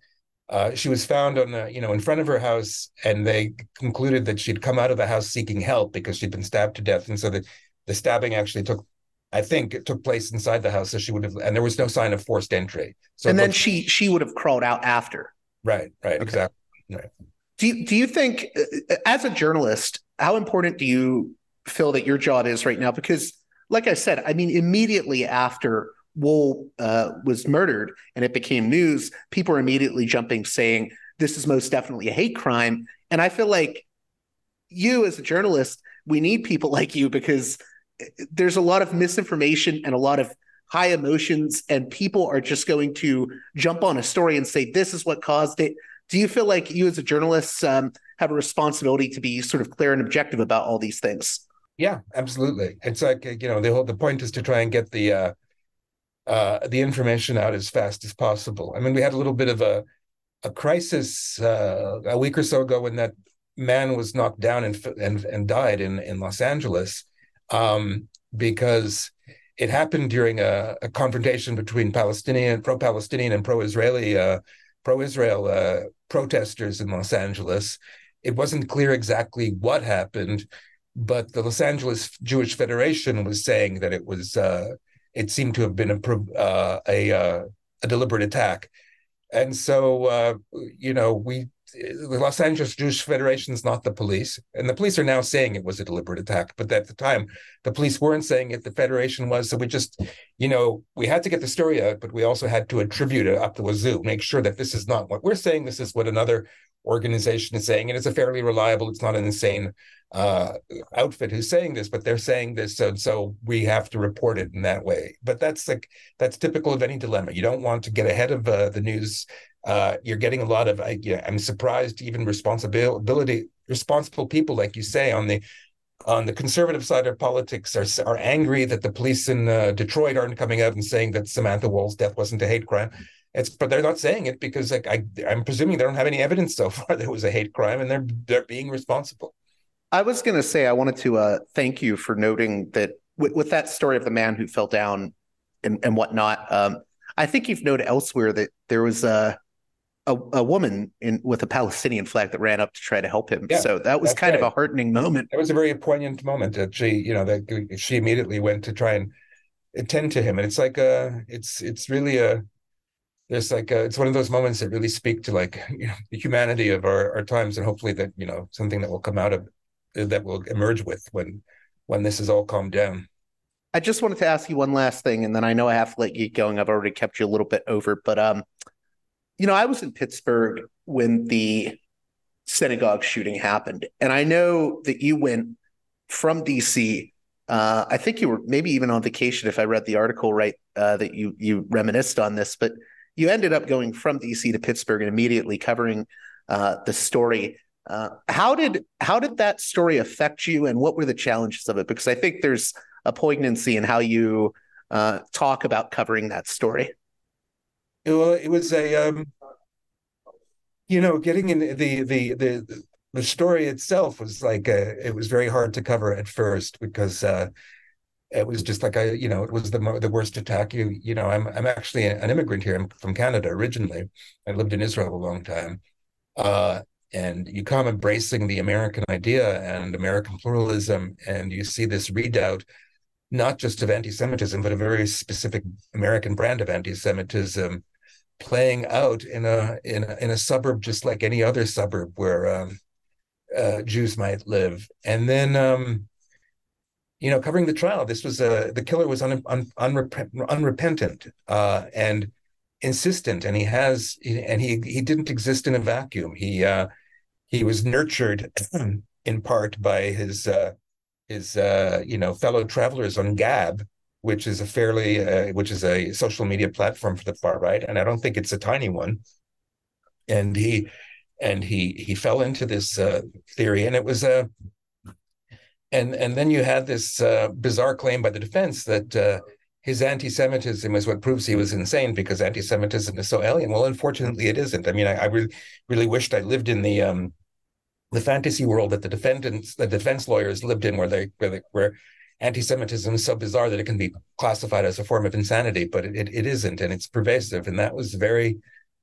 uh, she was found on the, you know, in front of her house, and they concluded that she'd come out of the house seeking help because she'd been stabbed to death, and so the the stabbing actually took I think it took place inside the house, so she would have, and there was no sign of forced entry. So and then looked, she she would have crawled out after. Right, right, okay. exactly. Right. Do you, do you think, uh, as a journalist, how important do you feel that your job is right now? Because, like I said, I mean, immediately after Woll uh, was murdered and it became news, people are immediately jumping, saying this is most definitely a hate crime. And I feel like you, as a journalist, we need people [laughs] like you because there's a lot of misinformation and a lot of high emotions and people are just going to jump on a story and say this is what caused it. Do you feel like you as a journalist um, have a responsibility to be sort of clear and objective about all these things? Yeah absolutely. It's like you know the whole the point is to try and get the uh uh the information out as fast as possible i mean we had a little bit of a a crisis uh, a week or so ago when that man was knocked down and and, and died in in los angeles um, because it happened during a, a confrontation between Palestinian, pro-Palestinian, and pro-Israeli, uh, pro-Israel uh, protesters in Los Angeles. It wasn't clear exactly what happened, but the Los Angeles Jewish Federation was saying that it was uh, it seemed to have been a uh, a, uh, a deliberate attack, and so uh, you know we the Los Angeles Jewish Federation is not the police, and the police are now saying it was a deliberate attack. But at the time, the police weren't saying it; the Federation was. So we just, you know, we had to get the story out, but we also had to attribute it up to Wazoo, make sure that this is not what we're saying. This is what another organization is saying, and it's a fairly reliable. It's not an insane uh, outfit who's saying this, but they're saying this, so so we have to report it in that way. But that's like that's typical of any dilemma. You don't want to get ahead of uh, the news uh, you're getting a lot of. I, I'm surprised even responsibility responsible people, like you say, on the on the conservative side of politics are are angry that the police in uh, Detroit aren't coming out and saying that Samantha Woll's death wasn't a hate crime. It's but they're not saying it because like I I'm presuming they don't have any evidence so [laughs] far that it was a hate crime and they're they're being responsible. I was going to say I wanted to uh, thank you for noting that with, with, that story of the man who fell down and and whatnot. Um, I think you've noted elsewhere that there was a a, a woman in with a Palestinian flag that ran up to try to help him. Yeah, so that was kind right. of a heartening moment. It was a very poignant moment that she, you know, that she immediately went to try and attend to him, and it's like a, it's it's really a, there's like a, it's one of those moments that really speak to like [laughs] you know the humanity of our our times, and hopefully that you know something that will come out of that will emerge with when when this is all calmed down. I just wanted to ask you one last thing, and then I know I have to let you go, and I've already kept you a little bit over, but um you know, I was in Pittsburgh when the synagogue shooting happened, and I know that you went from DC. Uh, I think you were maybe even on vacation, if I read the article right, uh, that you you reminisced on this, but you ended up going from DC to Pittsburgh and immediately covering uh, the story. Uh, how did how did that story affect you, and what were the challenges of it? Because I think there's a poignancy in how you uh, talk about covering that story. Well, it was a, um, you know, getting in the the the the story itself was like a, it was very hard to cover at first because uh, it was just like I, you know, it was the the worst attack. You, you know, I'm I'm actually an immigrant here. I'm from Canada originally. I lived in Israel a long time, uh, and you come embracing the American idea and American pluralism, and you see this redoubt, not just of anti-Semitism, but a very specific American brand of anti-Semitism, playing out in a in a, in a suburb just like any other suburb where um, uh, Jews might live, and then. Um, you know, covering the trial, this was a the killer was un, un, unrep- unrepentant uh, and insistent, and he has and he he didn't exist in a vacuum. He uh, he was nurtured [clears throat] in part by his uh, his uh, you know fellow travelers on Gab, which is a fairly uh, which is a social media platform for the far right, and I don't think it's a tiny one. And he and he he fell into this uh, theory, and it was a and and then you had this uh, bizarre claim by the defense that his anti-Semitism is what proves he was insane because anti-Semitism is so alien. Well, unfortunately, it isn't. I mean, I, I really really wished I lived in the um, the fantasy world that the defendants, the defense lawyers lived in, where they where, they, where anti-Semitism is so bizarre that it can be classified as a form of insanity, but it, it, it isn't, and it's pervasive, and that was very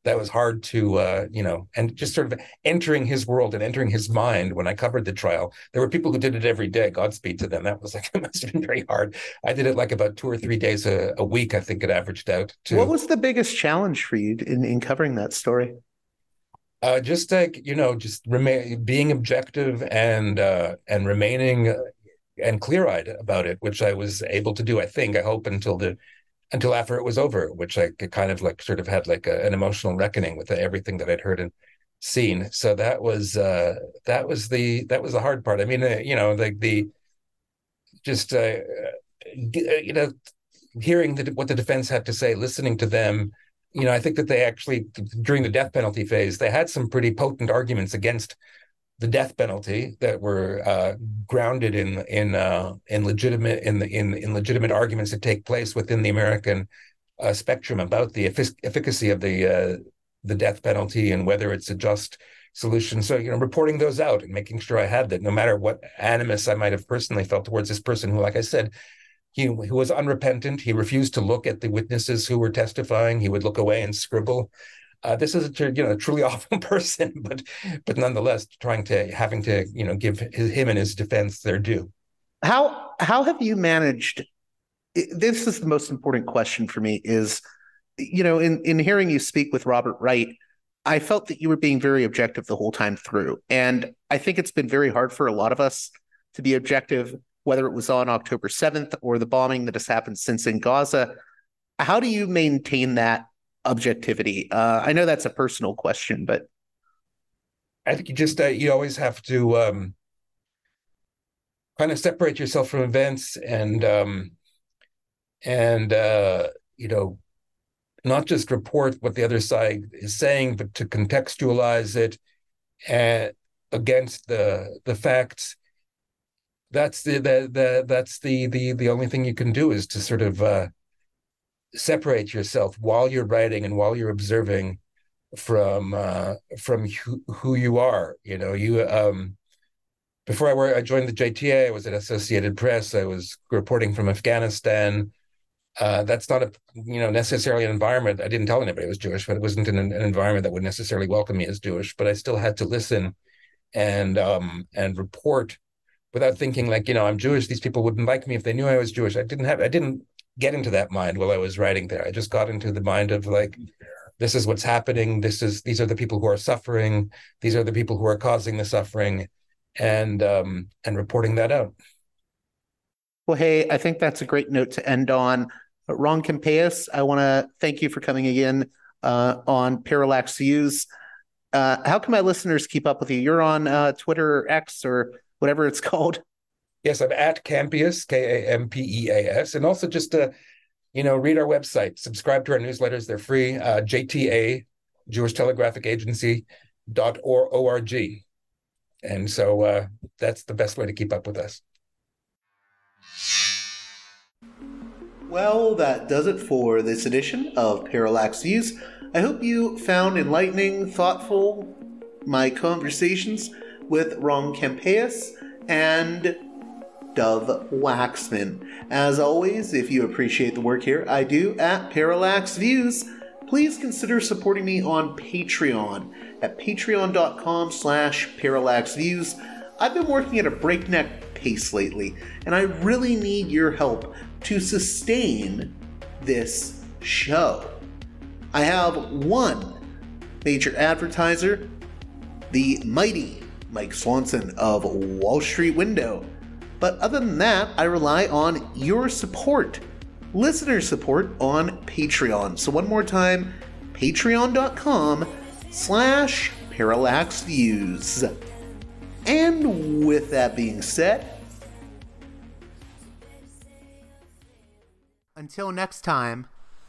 that was hard to uh, you know and just sort of entering his world and entering his mind when i covered the trial there were people who did it every day. Godspeed to them. That was like [laughs] it must have been very hard. I did it like about two or three days a, a week i think it averaged out to what was the biggest challenge for you in, in covering that story? Uh, just like you know just remain being objective and uh, and remaining uh, and clear-eyed about it which i was able to do i think i hope until the until after it was over, which I kind of like sort of had like a, an emotional reckoning with everything that I'd heard and seen. So that was uh, that was the that was the hard part. I mean, uh, you know, like the, the just uh, uh, you know, hearing the, what the defense had to say, listening to them. You know, I think that they actually during the death penalty phase, they had some pretty potent arguments against the death penalty that were uh, grounded in in uh, in legitimate in the in, in legitimate arguments that take place within the American uh, spectrum about the effic- efficacy of the uh, the death penalty and whether it's a just solution. So you know, reporting those out and making sure I had that, no matter what animus I might have personally felt towards this person, who, like I said, he, he was unrepentant. He refused to look at the witnesses who were testifying. He would look away and scribble uh, this is a you know a truly [laughs] awful person, but but nonetheless trying to having to you know give his, him and his defense their due. How how have you managed? This is the most important question for me. Is you know in in hearing you speak with Robert Wright, I felt that you were being very objective the whole time through, and I think it's been very hard for a lot of us to be objective, whether it was on October seventh or the bombing that has happened since in Gaza. How do you maintain that objectivity? Uh, I know that's a personal question, but I think you just uh, you always have to um, kind of separate yourself from events and um, and uh, you know not just report what the other side is saying, but to contextualize it and against the the facts. That's the, the the that's the the the only thing you can do is to sort of uh, separate yourself while you're writing and while you're observing from uh, from who, who you are. You know, you um, before I, were, I joined the JTA, I was at Associated Press. I was reporting from Afghanistan. Uh, that's not a you know necessarily an environment. I didn't tell anybody I was Jewish, but it wasn't an, an environment that would necessarily welcome me as Jewish. But I still had to listen and um, and report without thinking like you know I'm Jewish. These people wouldn't like me if they knew I was Jewish. I didn't have I didn't get into that mind while I was writing there. I just got into the mind of like, this is what's happening. This is these are the people who are suffering. These are the people who are causing the suffering, and um, and reporting that out. Well, hey, I think that's a great note to end on. Ron Kampeas, I want to thank you for coming again uh, on Parallax Views. Uh, how can my listeners keep up with you? You're on uh, Twitter or X or whatever it's [laughs] called. Yes, I'm at Kampeas, K A M P E A S, and also just to, you know, read our website, subscribe to our newsletters. They're free. Uh, JTA, Jewish Telegraphic Agency dot org, and so uh, that's the best way to keep up with us. Well, that does it for this edition of Parallax Views. I hope you found enlightening, thoughtful my conversations with Ron Kampeas and Dov Waxman. As always, if you appreciate the work here I do at Parallax Views, please consider supporting me on Patreon at patreon.com slash parallaxviews. I've been working at a breakneck pace lately, and I really need your help to sustain this show. I have one major advertiser, the mighty Mike Swanson of Wall Street Window. But other than that, I rely on your support, listener support on Patreon. So one more time, patreon.com slash parallaxviews. And with that being said, Until next time,